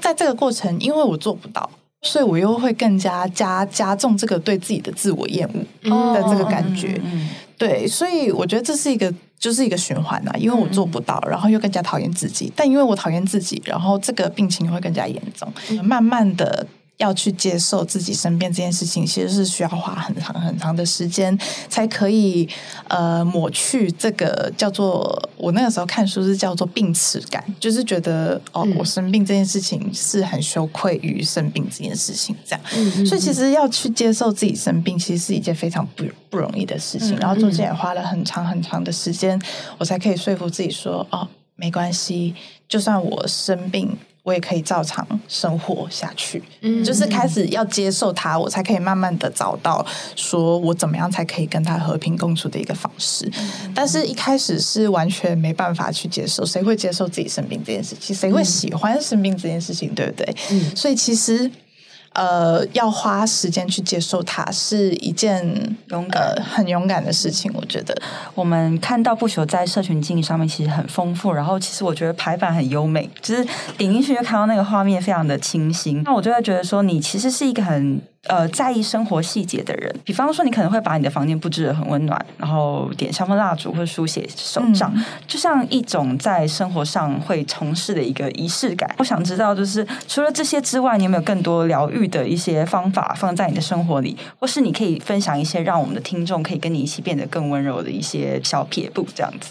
在这个过程，因为我做不到，所以我又会更加加加重这个对自己的自我厌恶的这个感觉。哦嗯、对，所以我觉得这是一个就是一个循环啊，因为我做不到，然后又更加讨厌自己，但因为我讨厌自己，然后这个病情会更加严重，慢慢的。要去接受自己生病这件事情，其实是需要花很长很长的时间，才可以呃抹去这个叫做我那个时候看书是叫做病耻感，就是觉得哦，我生病这件事情是很羞愧于生病这件事情这样，嗯、所以其实要去接受自己生病，其实是一件非常不不容易的事情，然后中间也花了很长很长的时间，我才可以说服自己说哦，没关系，就算我生病。我也可以照常生活下去。嗯，就是开始要接受他，我才可以慢慢的找到说我怎么样才可以跟他和平共处的一个方式。嗯、但是一开始是完全没办法去接受，谁会接受自己生病这件事情？谁会喜欢生病这件事情？对不对？嗯，所以其实。呃，要花时间去接受它，是一件勇敢、呃、很勇敢的事情。我觉得，我们看到不朽在社群经营上面其实很丰富，然后其实我觉得排版很优美，就是点进去就看到那个画面非常的清新。那我就会觉得说，你其实是一个很。呃，在意生活细节的人，比方说，你可能会把你的房间布置的很温暖，然后点香氛蜡烛或者书写手账，嗯、就像一种在生活上会从事的一个仪式感。我想知道，就是除了这些之外，你有没有更多疗愈的一些方法放在你的生活里，或是你可以分享一些让我们的听众可以跟你一起变得更温柔的一些小撇步，这样子？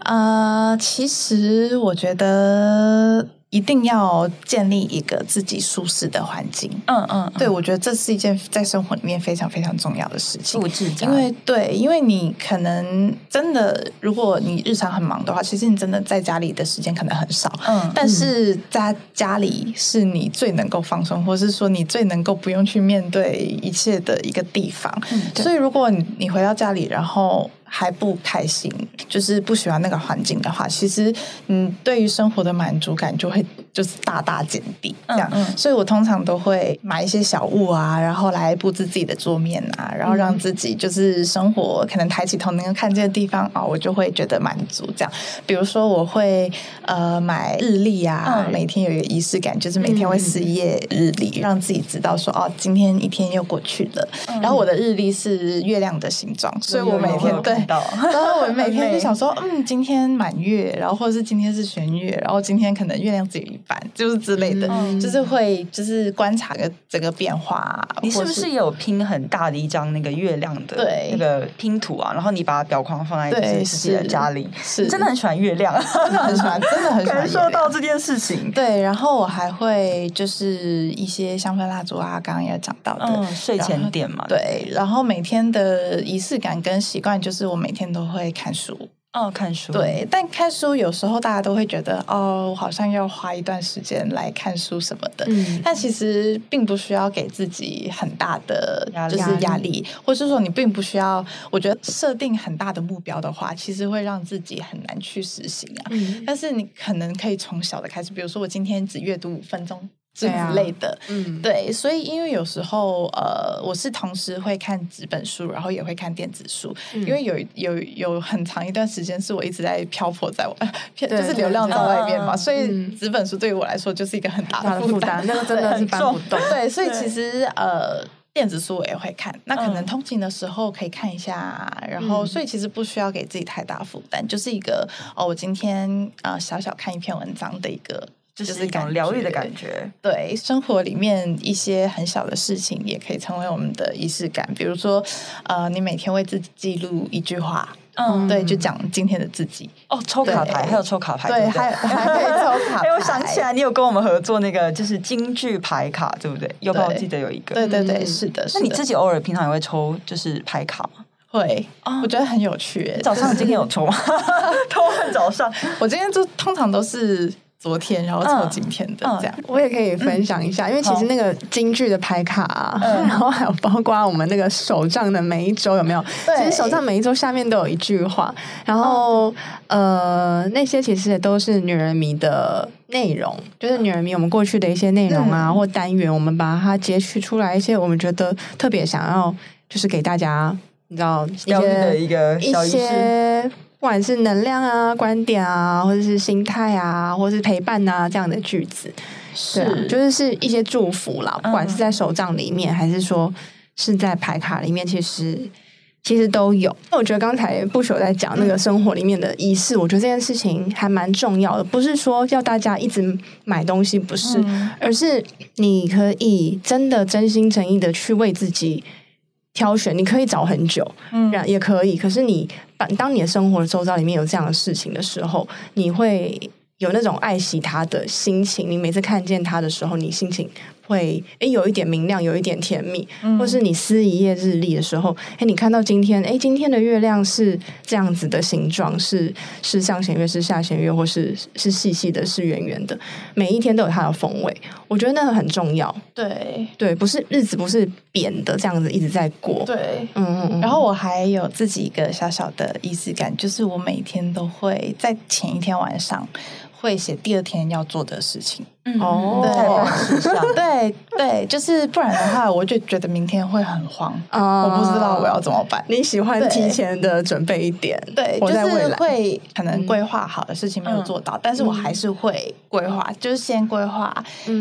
啊、呃，其实我觉得。一定要建立一个自己舒适的环境。嗯嗯，嗯对，我觉得这是一件在生活里面非常非常重要的事情。布置，因为对，因为你可能真的，如果你日常很忙的话，其实你真的在家里的时间可能很少。嗯，但是在家里是你最能够放松，或是说你最能够不用去面对一切的一个地方。嗯，所以如果你你回到家里，然后。还不开心，就是不喜欢那个环境的话，其实嗯，对于生活的满足感就会就是大大减低。这样，嗯嗯、所以我通常都会买一些小物啊，然后来布置自己的桌面啊，然后让自己就是生活可能抬起头能够看见的地方啊，我就会觉得满足。这样，比如说我会呃买日历啊，嗯、每天有一个仪式感，就是每天会撕一页日历，嗯、让自己知道说哦，今天一天又过去了。嗯、然后我的日历是月亮的形状，所以我每天对。然后我每天就想说，嗯，今天满月，然后或者是今天是弦月，然后今天可能月亮只有一半，就是之类的，嗯、就是会就是观察个整个变化。你是不是有拼很大的一张那个月亮的对那个拼图啊？然后你把表框放在自己的家里，是真的很喜欢月亮，真的很喜欢，真的很喜欢感受到这件事情。对，然后我还会就是一些香氛蜡烛啊，刚刚也讲到的，嗯、睡前点嘛。对，然后每天的仪式感跟习惯就是我每天。都会看书哦，看书对，但看书有时候大家都会觉得哦，好像要花一段时间来看书什么的。嗯，但其实并不需要给自己很大的就是压力，或是说你并不需要。我觉得设定很大的目标的话，其实会让自己很难去实行啊。嗯，但是你可能可以从小的开始，比如说我今天只阅读五分钟。之类的，啊、嗯，对，所以因为有时候，呃，我是同时会看纸本书，然后也会看电子书，嗯、因为有有有很长一段时间是我一直在漂泊在外，就是流浪在外面嘛，所以纸本书对于我来说就是一个很大的负担，那个真的是搬不动。对，所以其实呃，电子书我也会看，那可能通勤的时候可以看一下，然后所以其实不需要给自己太大负担，就是一个哦，我今天呃小小看一篇文章的一个。就是一种疗愈的感觉，对生活里面一些很小的事情，也可以成为我们的仪式感。比如说，呃，你每天为自己记录一句话，嗯，对，就讲今天的自己。哦，抽卡牌还有抽卡牌，对，还还可以抽卡牌。我想起来，你有跟我们合作那个就是京剧牌卡，对不对？有没有记得有一个？对对对，是的。那你自己偶尔平常也会抽就是牌卡吗？会，我觉得很有趣。早上今天有抽吗？偷问早上，我今天就通常都是。昨天，然后抽今天的这样，我也可以分享一下，因为其实那个京剧的牌卡，啊 然后还有包括我们那个手账的每一周有没有？其实手账每一周下面都有一句话，然后呃，那些其实也都是女人迷的内容，就是女人迷我们过去的一些内容啊或单元，我们把它截取出来一些，我们觉得特别想要就是给大家，你知道，一些一个小仪式。不管是能量啊、观点啊，或者是心态啊，或者是陪伴啊这样的句子，是、啊、就是是一些祝福啦。不管是在手账里面，嗯、还是说是在牌卡里面，其实其实都有。那我觉得刚才不朽在讲那个生活里面的仪式，嗯、我觉得这件事情还蛮重要的。不是说要大家一直买东西，不是，嗯、而是你可以真的真心诚意的去为自己。挑选你可以找很久，嗯，也可以。可是你当你的生活周遭里面有这样的事情的时候，你会有那种爱惜他的心情。你每次看见他的时候，你心情会诶有一点明亮，有一点甜蜜，嗯、或是你撕一页日历的时候，诶你看到今天诶今天的月亮是这样子的形状，是是上弦月，是下弦月，或是是细细的，是圆圆的，每一天都有它的风味。我觉得那个很重要。对对，不是日子不是扁的这样子一直在过。对，嗯嗯嗯。然后我还有自己一个小小的仪式感，就是我每天都会在前一天晚上。会写第二天要做的事情。哦，对 对，就是不然的话，我就觉得明天会很慌。我不知道我要怎么办。你喜欢提前的准备一点，对，就是会可能规划好的事情没有做到，但是我还是会规划，就是先规划，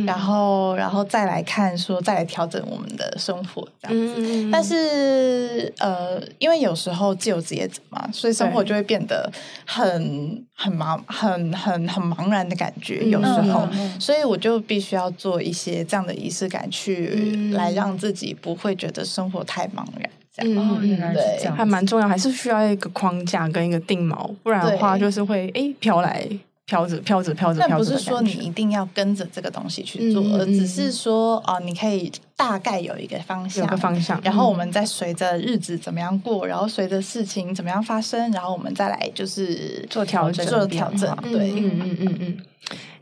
然后然后再来看说，再来调整我们的生活这样子。但是呃，因为有时候自由职业者嘛，所以生活就会变得很很茫很很很茫然的感觉，有时候，所以。所以我就必须要做一些这样的仪式感，去来让自己不会觉得生活太茫然。这样，嗯，原来是这样，还蛮重要，还是需要一个框架跟一个定锚，不然的话就是会哎飘来。飘着飘着飘着，但不是说你一定要跟着这个东西去做，而只是说哦，你可以大概有一个方向，有个方向，然后我们再随着日子怎么样过，然后随着事情怎么样发生，然后我们再来就是做调整，做调整。对，嗯嗯嗯嗯。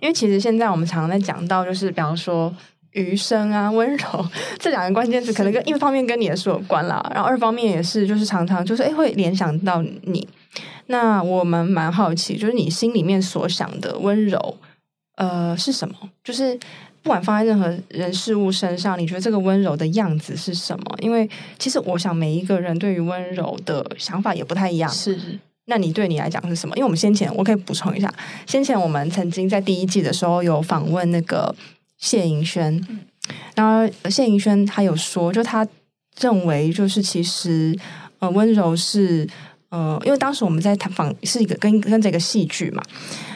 因为其实现在我们常常在讲到，就是比方说余生啊、温柔这两个关键词，可能跟一方面跟你的书有关啦，然后二方面也是，就是常常就是哎会联想到你。那我们蛮好奇，就是你心里面所想的温柔，呃，是什么？就是不管放在任何人事物身上，你觉得这个温柔的样子是什么？因为其实我想每一个人对于温柔的想法也不太一样。是，那你对你来讲是什么？因为我们先前我可以补充一下，先前我们曾经在第一季的时候有访问那个谢盈萱，嗯、然后谢盈萱她有说，就他认为就是其实呃温柔是。呃，因为当时我们在谈访是一个跟跟这个戏剧嘛，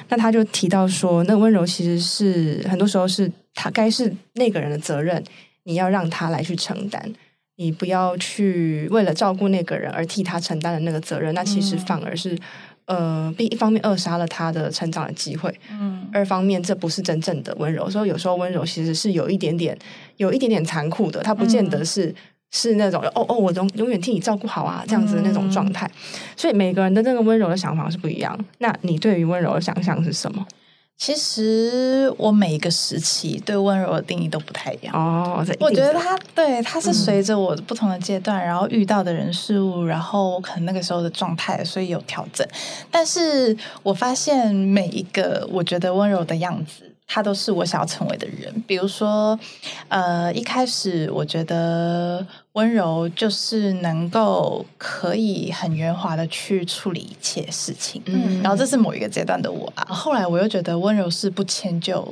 那他就提到说，那温柔其实是很多时候是他该是那个人的责任，你要让他来去承担，你不要去为了照顾那个人而替他承担的那个责任，那其实反而是、嗯、呃，一方面扼杀了他的成长的机会，嗯，二方面这不是真正的温柔，所以有时候温柔其实是有一点点有一点点残酷的，他不见得是。嗯是那种哦哦，我永永远替你照顾好啊，这样子的那种状态。嗯、所以每个人的那个温柔的想法是不一样。那你对于温柔的想象是什么？其实我每一个时期对温柔的定义都不太一样哦。我觉得它对它是随着我不同的阶段，嗯、然后遇到的人事物，然后可能那个时候的状态，所以有调整。但是我发现每一个我觉得温柔的样子。他都是我想要成为的人，比如说，呃，一开始我觉得温柔就是能够可以很圆滑的去处理一切事情，嗯，然后这是某一个阶段的我啊。后来我又觉得温柔是不迁就，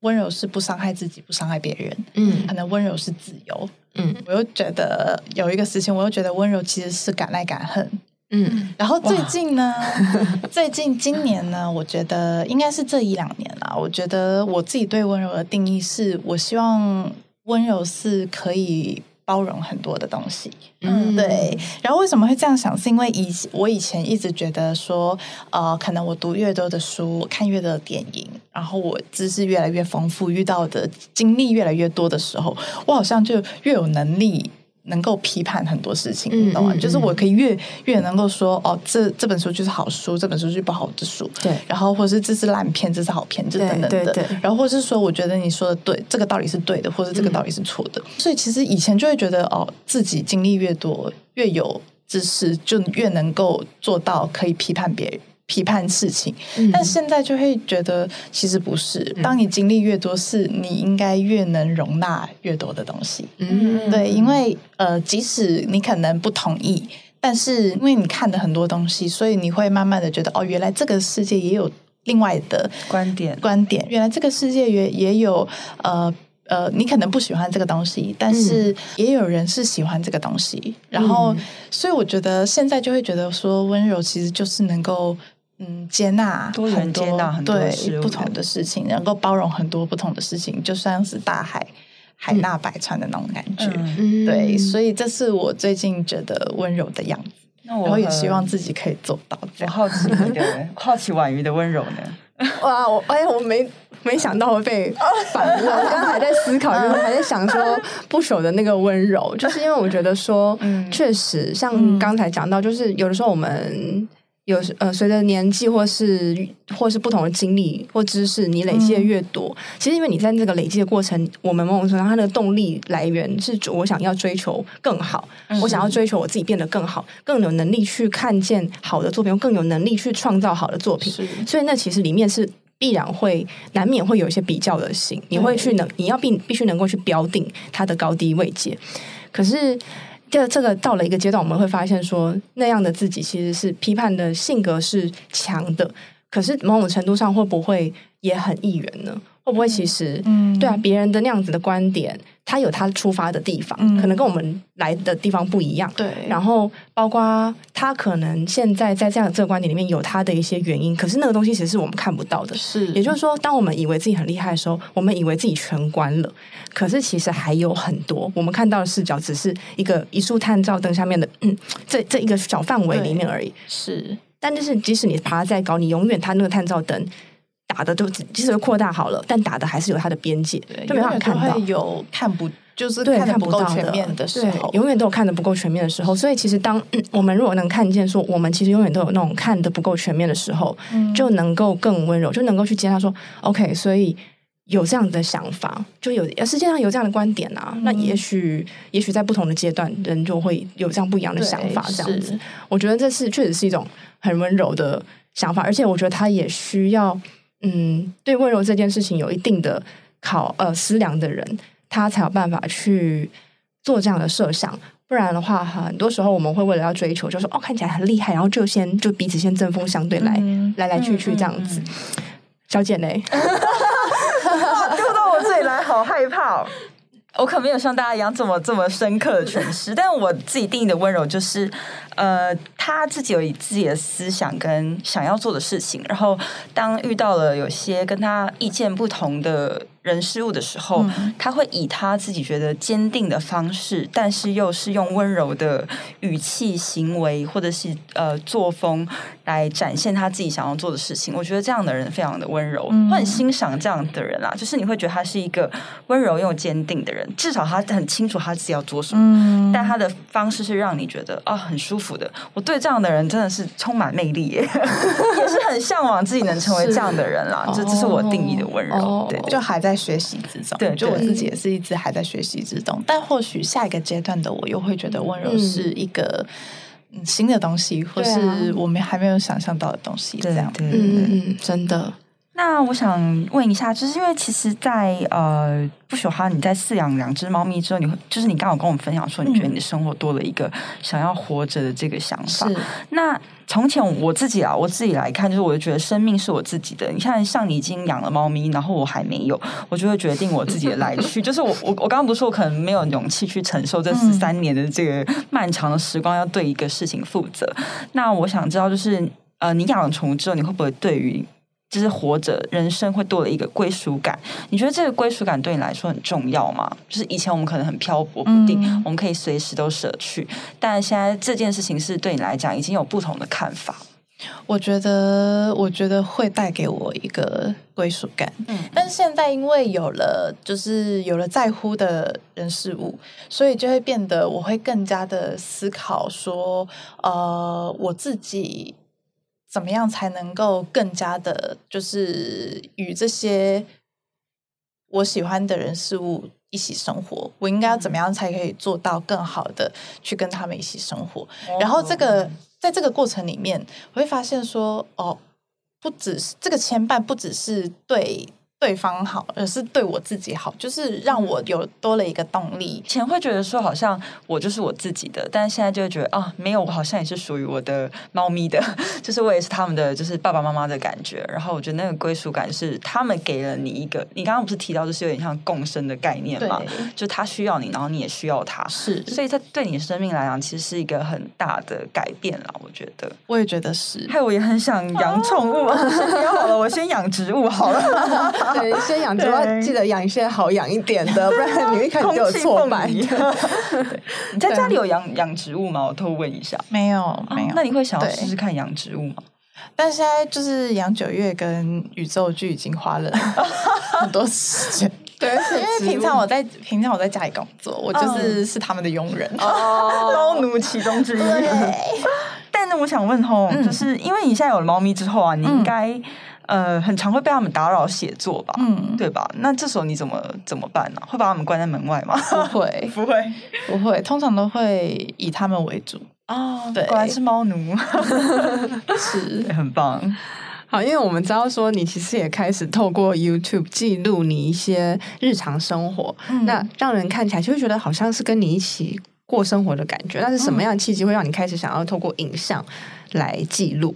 温柔是不伤害自己，不伤害别人，嗯，可能温柔是自由，嗯，我又觉得有一个事情，我又觉得温柔其实是敢爱敢恨。嗯，然后最近呢，最近今年呢，我觉得应该是这一两年啦。我觉得我自己对温柔的定义是，我希望温柔是可以包容很多的东西。嗯，对。然后为什么会这样想？是因为以我以前一直觉得说，呃，可能我读越多的书，我看越多的电影，然后我知识越来越丰富，遇到的经历越来越多的时候，我好像就越有能力。能够批判很多事情，你懂吗？就是我可以越越能够说，哦，这这本书就是好书，这本书就是不好的书。对。然后，或是这是烂片，这是好片，这等等的。然后，或是说，我觉得你说的对，这个道理是对的，或者这个道理是错的。所以，其实以前就会觉得，哦，自己经历越多，越有知识，就越能够做到可以批判别人。批判事情，但现在就会觉得其实不是。当你经历越多，是你应该越能容纳越多的东西。嗯，对，因为呃，即使你可能不同意，但是因为你看的很多东西，所以你会慢慢的觉得，哦，原来这个世界也有另外的观点。观点，原来这个世界也也有呃呃，你可能不喜欢这个东西，但是也有人是喜欢这个东西。然后，所以我觉得现在就会觉得说，温柔其实就是能够。嗯，接纳多元接纳很多对不同的事情，能够包容很多不同的事情，就像是大海海纳百川的那种感觉。嗯、对，所以这是我最近觉得温柔的样子。那我也希望自己可以做到。我好奇你的好奇婉瑜的温柔呢？哇，我哎呀，我没没想到会被反问。我刚刚还在思考，就是还在想说不朽的那个温柔，就是因为我觉得说，嗯，确实像刚才讲到，就是有的时候我们。有时呃，随着年纪或是或是不同的经历或知识，你累积的越多，嗯、其实因为你在这个累积的过程，我们某种程度上它的动力来源是我想要追求更好，嗯、我想要追求我自己变得更好，更有能力去看见好的作品，更有能力去创造好的作品。所以那其实里面是必然会难免会有一些比较的心，你会去能你要必必须能够去标定它的高低位阶，可是。这这个到了一个阶段，我们会发现说，那样的自己其实是批判的性格是强的，可是某种程度上会不会也很议员呢？会不会其实，嗯，对啊，别人的那样子的观点，他有他出发的地方，嗯、可能跟我们来的地方不一样。对，然后包括他可能现在在这样的这个观点里面有他的一些原因，可是那个东西其实是我们看不到的。是，也就是说，当我们以为自己很厉害的时候，我们以为自己全关了，可是其实还有很多我们看到的视角，只是一个一束探照灯下面的，嗯，这这一个小范围里面而已。是，但就是即使你爬再高，你永远他那个探照灯。打的都即使扩大好了，但打的还是有它的边界，对就没办法看到。有看不就是看不够全面的时候，永远都有看的不够全面的时候。所以其实当、嗯、我们如果能看见说，我们其实永远都有那种看的不够全面的时候，嗯、就能够更温柔，就能够去接纳说，OK，所以有这样的想法，就有世界上有这样的观点啊。嗯、那也许也许在不同的阶段，人就会有这样不一样的想法。这样子，我觉得这是确实是一种很温柔的想法，而且我觉得他也需要。嗯，对温柔这件事情有一定的考呃思量的人，他才有办法去做这样的设想。不然的话，很多时候我们会为了要追求，就说哦看起来很厉害，然后就先就彼此先针锋相对来、嗯、来来去去这样子。嗯嗯、小姐呢？丢到我这里来，好害怕、哦。我可没有像大家一样这么这么深刻的诠释，但我自己定义的温柔就是，呃，他自己有自己的思想跟想要做的事情，然后当遇到了有些跟他意见不同的。人事物的时候，嗯、他会以他自己觉得坚定的方式，但是又是用温柔的语气、行为或者是呃作风来展现他自己想要做的事情。我觉得这样的人非常的温柔，嗯、我很欣赏这样的人啦。就是你会觉得他是一个温柔又坚定的人，至少他很清楚他自己要做什么，嗯、但他的方式是让你觉得啊、哦、很舒服的。我对这样的人真的是充满魅力耶，也是很向往自己能成为这样的人啦。这这是我定义的温柔，哦、对，就还在。学习之中，对，就我自己也是一直还在学习之中。但或许下一个阶段的我，又会觉得温柔是一个新的东西，或是我们还没有想象到的东西。这样，嗯嗯嗯，真的。那我想问一下，就是因为其实在，在呃不朽哈，你在饲养两只猫咪之后，你会就是你刚好跟我们分享说，你觉得你的生活多了一个想要活着的这个想法。是那从前我自己啊，我自己来看，就是我就觉得生命是我自己的。你看，像你已经养了猫咪，然后我还没有，我就会决定我自己的来 去。就是我我我刚刚不是说我可能没有勇气去承受这十三年的这个漫长的时光，要对一个事情负责。那我想知道，就是呃，你养了宠物之后，你会不会对于就是活着，人生会多了一个归属感。你觉得这个归属感对你来说很重要吗？就是以前我们可能很漂泊不定，嗯、我们可以随时都舍去，但现在这件事情是对你来讲已经有不同的看法。我觉得，我觉得会带给我一个归属感。嗯，但是现在因为有了，就是有了在乎的人事物，所以就会变得我会更加的思考说，呃，我自己。怎么样才能够更加的，就是与这些我喜欢的人事物一起生活？我应该要怎么样才可以做到更好的去跟他们一起生活？然后这个在这个过程里面，我会发现说，哦，不只是这个牵绊，不只是对。对方好，而是对我自己好，就是让我有多了一个动力。以前会觉得说，好像我就是我自己的，但是现在就会觉得啊，没有，我好像也是属于我的猫咪的，就是我也是他们的，就是爸爸妈妈的感觉。然后我觉得那个归属感是他们给了你一个，你刚刚不是提到就是有点像共生的概念嘛？就他需要你，然后你也需要他，是，所以他对你生命来讲，其实是一个很大的改变了。我觉得，我也觉得是。还有，我也很想养宠物。啊、先好了，我先养植物好了。对，先养植物，记得养一些好养一点的，不然你一开始就有挫败。你在家里有养养植物吗？我偷问一下。没有，没有。那你会想要试试看养植物吗？但现在就是养九月跟宇宙剧已经花了很多时间。对，因为平常我在平常我在家里工作，我就是是他们的佣人哦，猫奴其中之一。但是我想问吼，就是因为你现在有了猫咪之后啊，你应该呃很常会被他们打扰写作吧？嗯，对吧？那这时候你怎么怎么办呢？会把他们关在门外吗？不会，不会，不会，通常都会以他们为主。哦，对，果然是猫奴，是很棒。好，因为我们知道说你其实也开始透过 YouTube 记录你一些日常生活，嗯、那让人看起来就会觉得好像是跟你一起过生活的感觉。那是什么样的契机会让你开始想要透过影像来记录？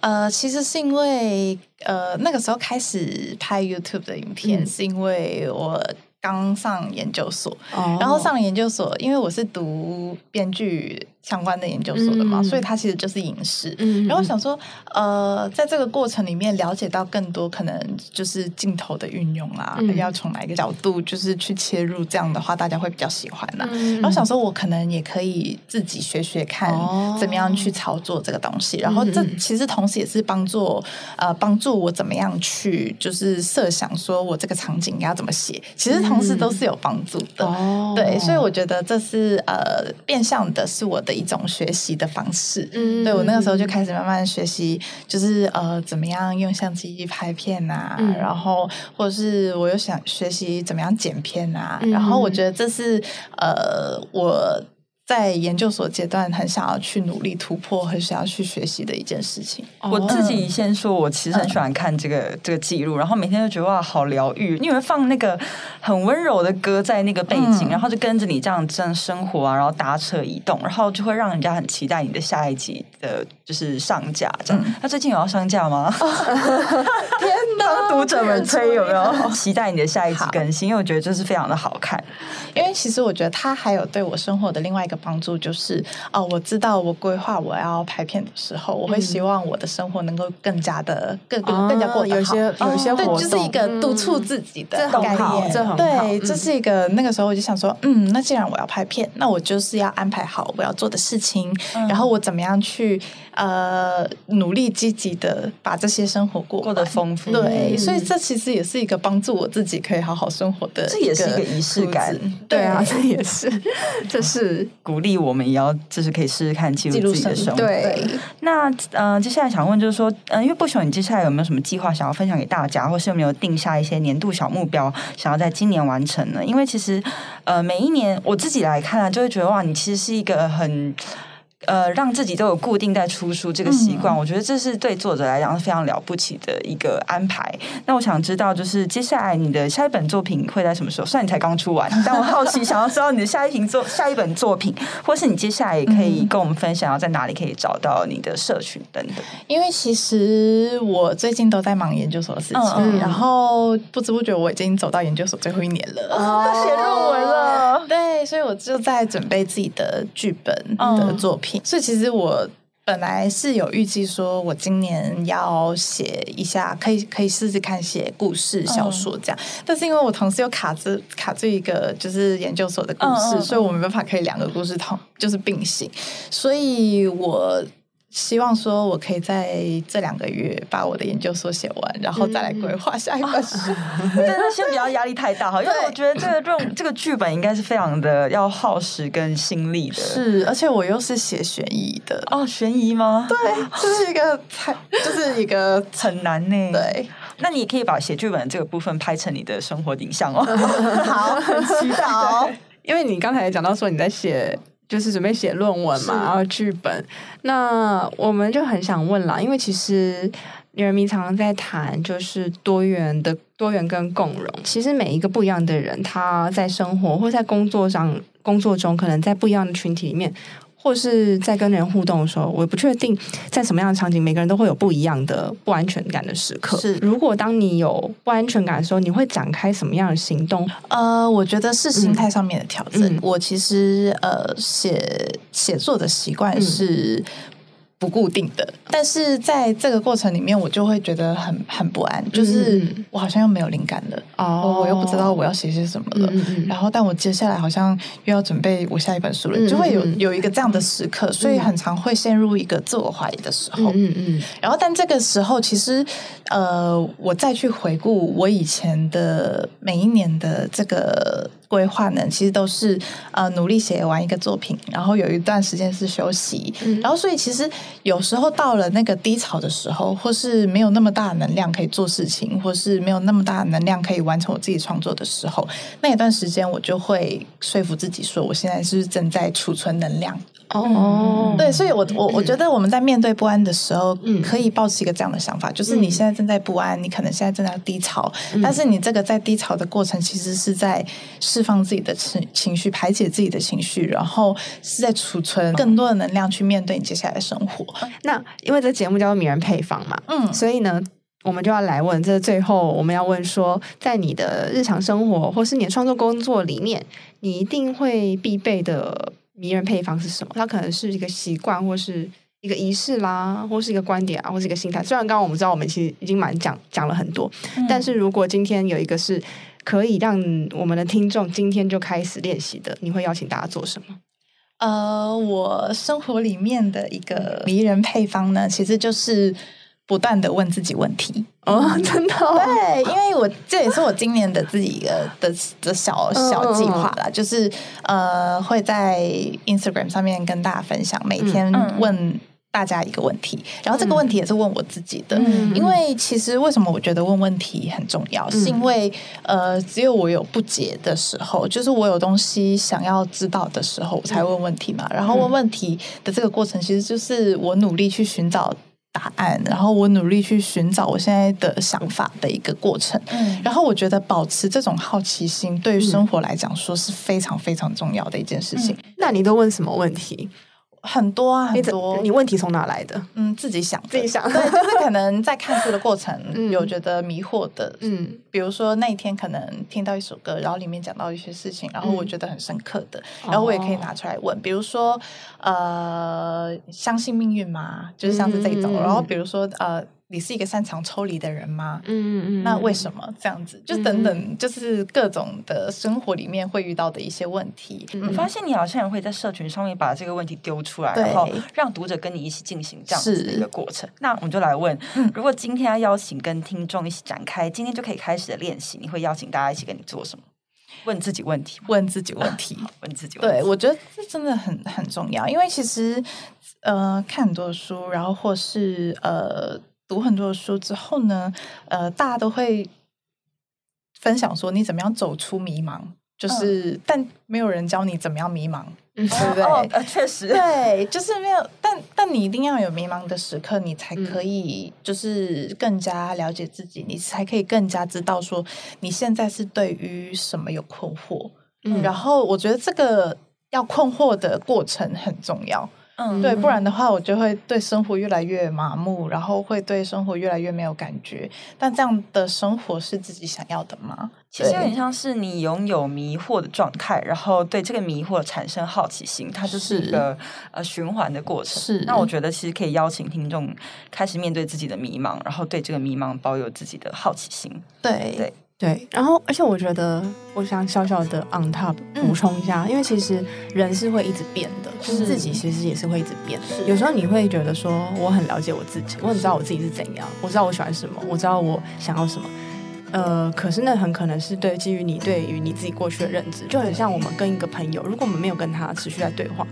呃，其实是因为呃那个时候开始拍 YouTube 的影片，嗯、是因为我。刚上研究所，oh. 然后上了研究所，因为我是读编剧相关的研究所的嘛，嗯、所以它其实就是影视。嗯、然后想说，呃，在这个过程里面了解到更多，可能就是镜头的运用啊，嗯、要从哪一个角度就是去切入，这样的话大家会比较喜欢呐、啊。嗯、然后想说，我可能也可以自己学学看，怎么样去操作这个东西。Oh. 然后这其实同时也是帮助呃帮助我怎么样去就是设想说我这个场景应该要怎么写。其实。同时都是有帮助的，嗯、对，所以我觉得这是呃变相的，是我的一种学习的方式。嗯，对我那个时候就开始慢慢学习，就是呃怎么样用相机拍片啊，嗯、然后或者是我又想学习怎么样剪片啊，嗯、然后我觉得这是呃我。在研究所阶段，很想要去努力突破，很想要去学习的一件事情。我自己先说，我其实很喜欢看这个、嗯、这个记录，然后每天都觉得哇，好疗愈。因为放那个很温柔的歌在那个背景，嗯、然后就跟着你这样这样生活啊，然后搭车移动，然后就会让人家很期待你的下一集的，就是上架这样。那、嗯、最近有要上架吗？天哪，读者们催有没有 期待你的下一集更新？因为我觉得这是非常的好看。因为其实我觉得它还有对我生活的另外一个。帮助就是哦，我知道我规划我要拍片的时候，我会希望我的生活能够更加的更更更加过得好。有些有些对，就是一个督促自己的概念。这很好，对，这是一个那个时候我就想说，嗯，那既然我要拍片，那我就是要安排好我要做的事情，然后我怎么样去呃努力积极的把这些生活过过得丰富。对，所以这其实也是一个帮助我自己可以好好生活的，这也是一个仪式感。对啊，这也是，这是。鼓励我们也要，就是可以试试看记录自己的生活。对，那呃，接下来想问就是说，嗯、呃，因为不晓得你接下来有没有什么计划想要分享给大家，或是有没有定下一些年度小目标，想要在今年完成呢？因为其实呃，每一年我自己来看啊，就会觉得哇，你其实是一个很。呃，让自己都有固定在出书这个习惯，嗯、我觉得这是对作者来讲是非常了不起的一个安排。那我想知道，就是接下来你的下一本作品会在什么时候？虽然你才刚出完，但我好奇想要知道你的下一瓶作下一本作品，或是你接下来也可以跟我们分享，要在哪里可以找到你的社群等等。因为其实我最近都在忙研究所的事情，嗯、然后不知不觉我已经走到研究所最后一年了，要写论文了。对，所以我就在准备自己的剧本的作品。嗯所以其实我本来是有预计说，我今年要写一下，可以可以试试看写故事小说这样。但是因为我同时又卡着卡住一个就是研究所的故事，所以我没办法可以两个故事同就是并行。所以我。希望说，我可以在这两个月把我的研究所写完，然后再来规划下一本书。但是先不要压力太大哈，因为我觉得这个这种这个剧本应该是非常的要耗时跟心力的。是，而且我又是写悬疑的哦，悬疑吗？对，这是一个太，就是一个很难呢。对，那你也可以把写剧本这个部分拍成你的生活影像哦。好，很期待哦。因为你刚才也讲到说你在写。就是准备写论文嘛，然后剧本。那我们就很想问啦，因为其实人民常常在谈，就是多元的多元跟共融。其实每一个不一样的人，他在生活或在工作上、工作中，可能在不一样的群体里面。或是在跟人互动的时候，我不确定在什么样的场景，每个人都会有不一样的不安全感的时刻。是，如果当你有不安全感的时候，你会展开什么样的行动？呃，我觉得是心态上面的调整。嗯、我其实呃写写作的习惯是不固定的，但是在这个过程里面，我就会觉得很很不安，就是我好像又没有灵感了，哦，我又不知道我要写些什么了，然后但我接下来好像又要准备我下一本书了，就会有有一个这样的时刻，所以很常会陷入一个自我怀疑的时候，嗯嗯，然后但这个时候其实，呃，我再去回顾我以前的每一年的这个。规划呢，其实都是呃努力写完一个作品，然后有一段时间是休息，嗯、然后所以其实有时候到了那个低潮的时候，或是没有那么大的能量可以做事情，或是没有那么大的能量可以完成我自己创作的时候，那一段时间我就会说服自己说，我现在是正在储存能量。哦，对，所以我我我觉得我们在面对不安的时候，嗯，可以抱持一个这样的想法，就是你现在正在不安，你可能现在正在低潮，但是你这个在低潮的过程，其实是在释放自己的情情绪，排解自己的情绪，然后是在储存更多的能量去面对你接下来的生活。那因为这节目叫做迷人配方嘛，嗯，所以呢，我们就要来问，这最后我们要问说，在你的日常生活或是你的创作工作里面，你一定会必备的。迷人配方是什么？它可能是一个习惯，或是一个仪式啦，或是一个观点啊，或是一个心态。虽然刚刚我们知道，我们其实已经蛮讲讲了很多，嗯、但是如果今天有一个是可以让我们的听众今天就开始练习的，你会邀请大家做什么？呃，我生活里面的一个迷人配方呢，其实就是。不断的问自己问题哦，真的、哦、对，因为我这也是我今年的自己一个的的小小计划啦，嗯、就是呃会在 Instagram 上面跟大家分享，每天问大家一个问题，嗯、然后这个问题也是问我自己的，嗯、因为其实为什么我觉得问问题很重要，嗯、是因为呃只有我有不解的时候，就是我有东西想要知道的时候，我才问问题嘛，然后问问题的这个过程，其实就是我努力去寻找。答案，然后我努力去寻找我现在的想法的一个过程。嗯，然后我觉得保持这种好奇心，对于生活来讲说是非常非常重要的一件事情。嗯，那你都问什么问题？很多啊，很多。你问题从哪来的？嗯，自己想，自己想。对，就是可能在看书的过程 有觉得迷惑的，嗯，比如说那一天可能听到一首歌，然后里面讲到一些事情，然后我觉得很深刻的，然后我也可以拿出来问，比如说呃，相信命运吗？就是像是这种，然后比如说呃。你是一个擅长抽离的人吗？嗯嗯嗯。那为什么这样子？就等等，就是各种的生活里面会遇到的一些问题。我发现你好像也会在社群上面把这个问题丢出来，然后让读者跟你一起进行这样子的一个过程。那我们就来问：如果今天要邀请跟听众一起展开，今天就可以开始的练习，你会邀请大家一起跟你做什么？问自己问题，问自己问题，问自己问题。对，我觉得这真的很很重要，因为其实呃，看很多的书，然后或是呃。读很多的书之后呢，呃，大家都会分享说你怎么样走出迷茫，就是，嗯、但没有人教你怎么样迷茫，嗯、对不对？哦，呃，确实，对，就是没有，但但你一定要有迷茫的时刻，你才可以就是更加了解自己，嗯、你才可以更加知道说你现在是对于什么有困惑。嗯，然后我觉得这个要困惑的过程很重要。嗯，对，不然的话，我就会对生活越来越麻木，然后会对生活越来越没有感觉。但这样的生活是自己想要的吗？其实有点像是你拥有迷惑的状态，然后对这个迷惑产生好奇心，它就是一个是呃循环的过程。是，那我觉得其实可以邀请听众开始面对自己的迷茫，然后对这个迷茫保有自己的好奇心。对对。对，然后而且我觉得，我想小小的 on top 补充一下，嗯、因为其实人是会一直变的，是自己其实也是会一直变。有时候你会觉得说，我很了解我自己，我很知道我自己是怎样，我知道我喜欢什么，我知道我想要什么。呃，可是那很可能是对基于你对于你自己过去的认知，就很像我们跟一个朋友，如果我们没有跟他持续在对话。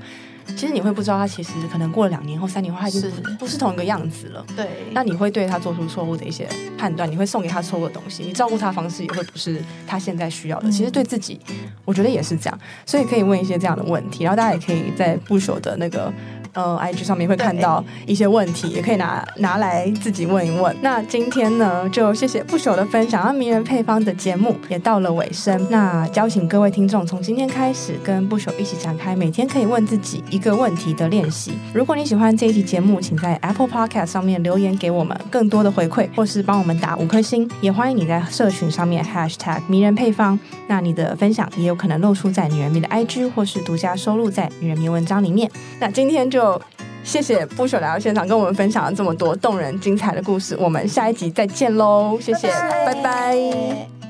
其实你会不知道，他其实可能过了两年后三年后，他已经不是同一个样子了。对，那你会对他做出错误的一些判断，你会送给他错误的东西，你照顾他的方式也会不是他现在需要的。嗯、其实对自己，我觉得也是这样，所以可以问一些这样的问题，然后大家也可以在不朽的那个。呃，IG 上面会看到一些问题，也可以拿拿来自己问一问。那今天呢，就谢谢不朽的分享，让迷人配方的节目也到了尾声。那邀请各位听众从今天开始跟不朽一起展开每天可以问自己一个问题的练习。如果你喜欢这一期节目，请在 Apple Podcast 上面留言给我们更多的回馈，或是帮我们打五颗星。也欢迎你在社群上面 Hashtag 迷人配方，那你的分享也有可能露出在女人迷的 IG，或是独家收录在女人迷文章里面。那今天就就。谢谢不朽来到现场跟我们分享了这么多动人精彩的故事，我们下一集再见喽！谢谢，拜拜。拜拜。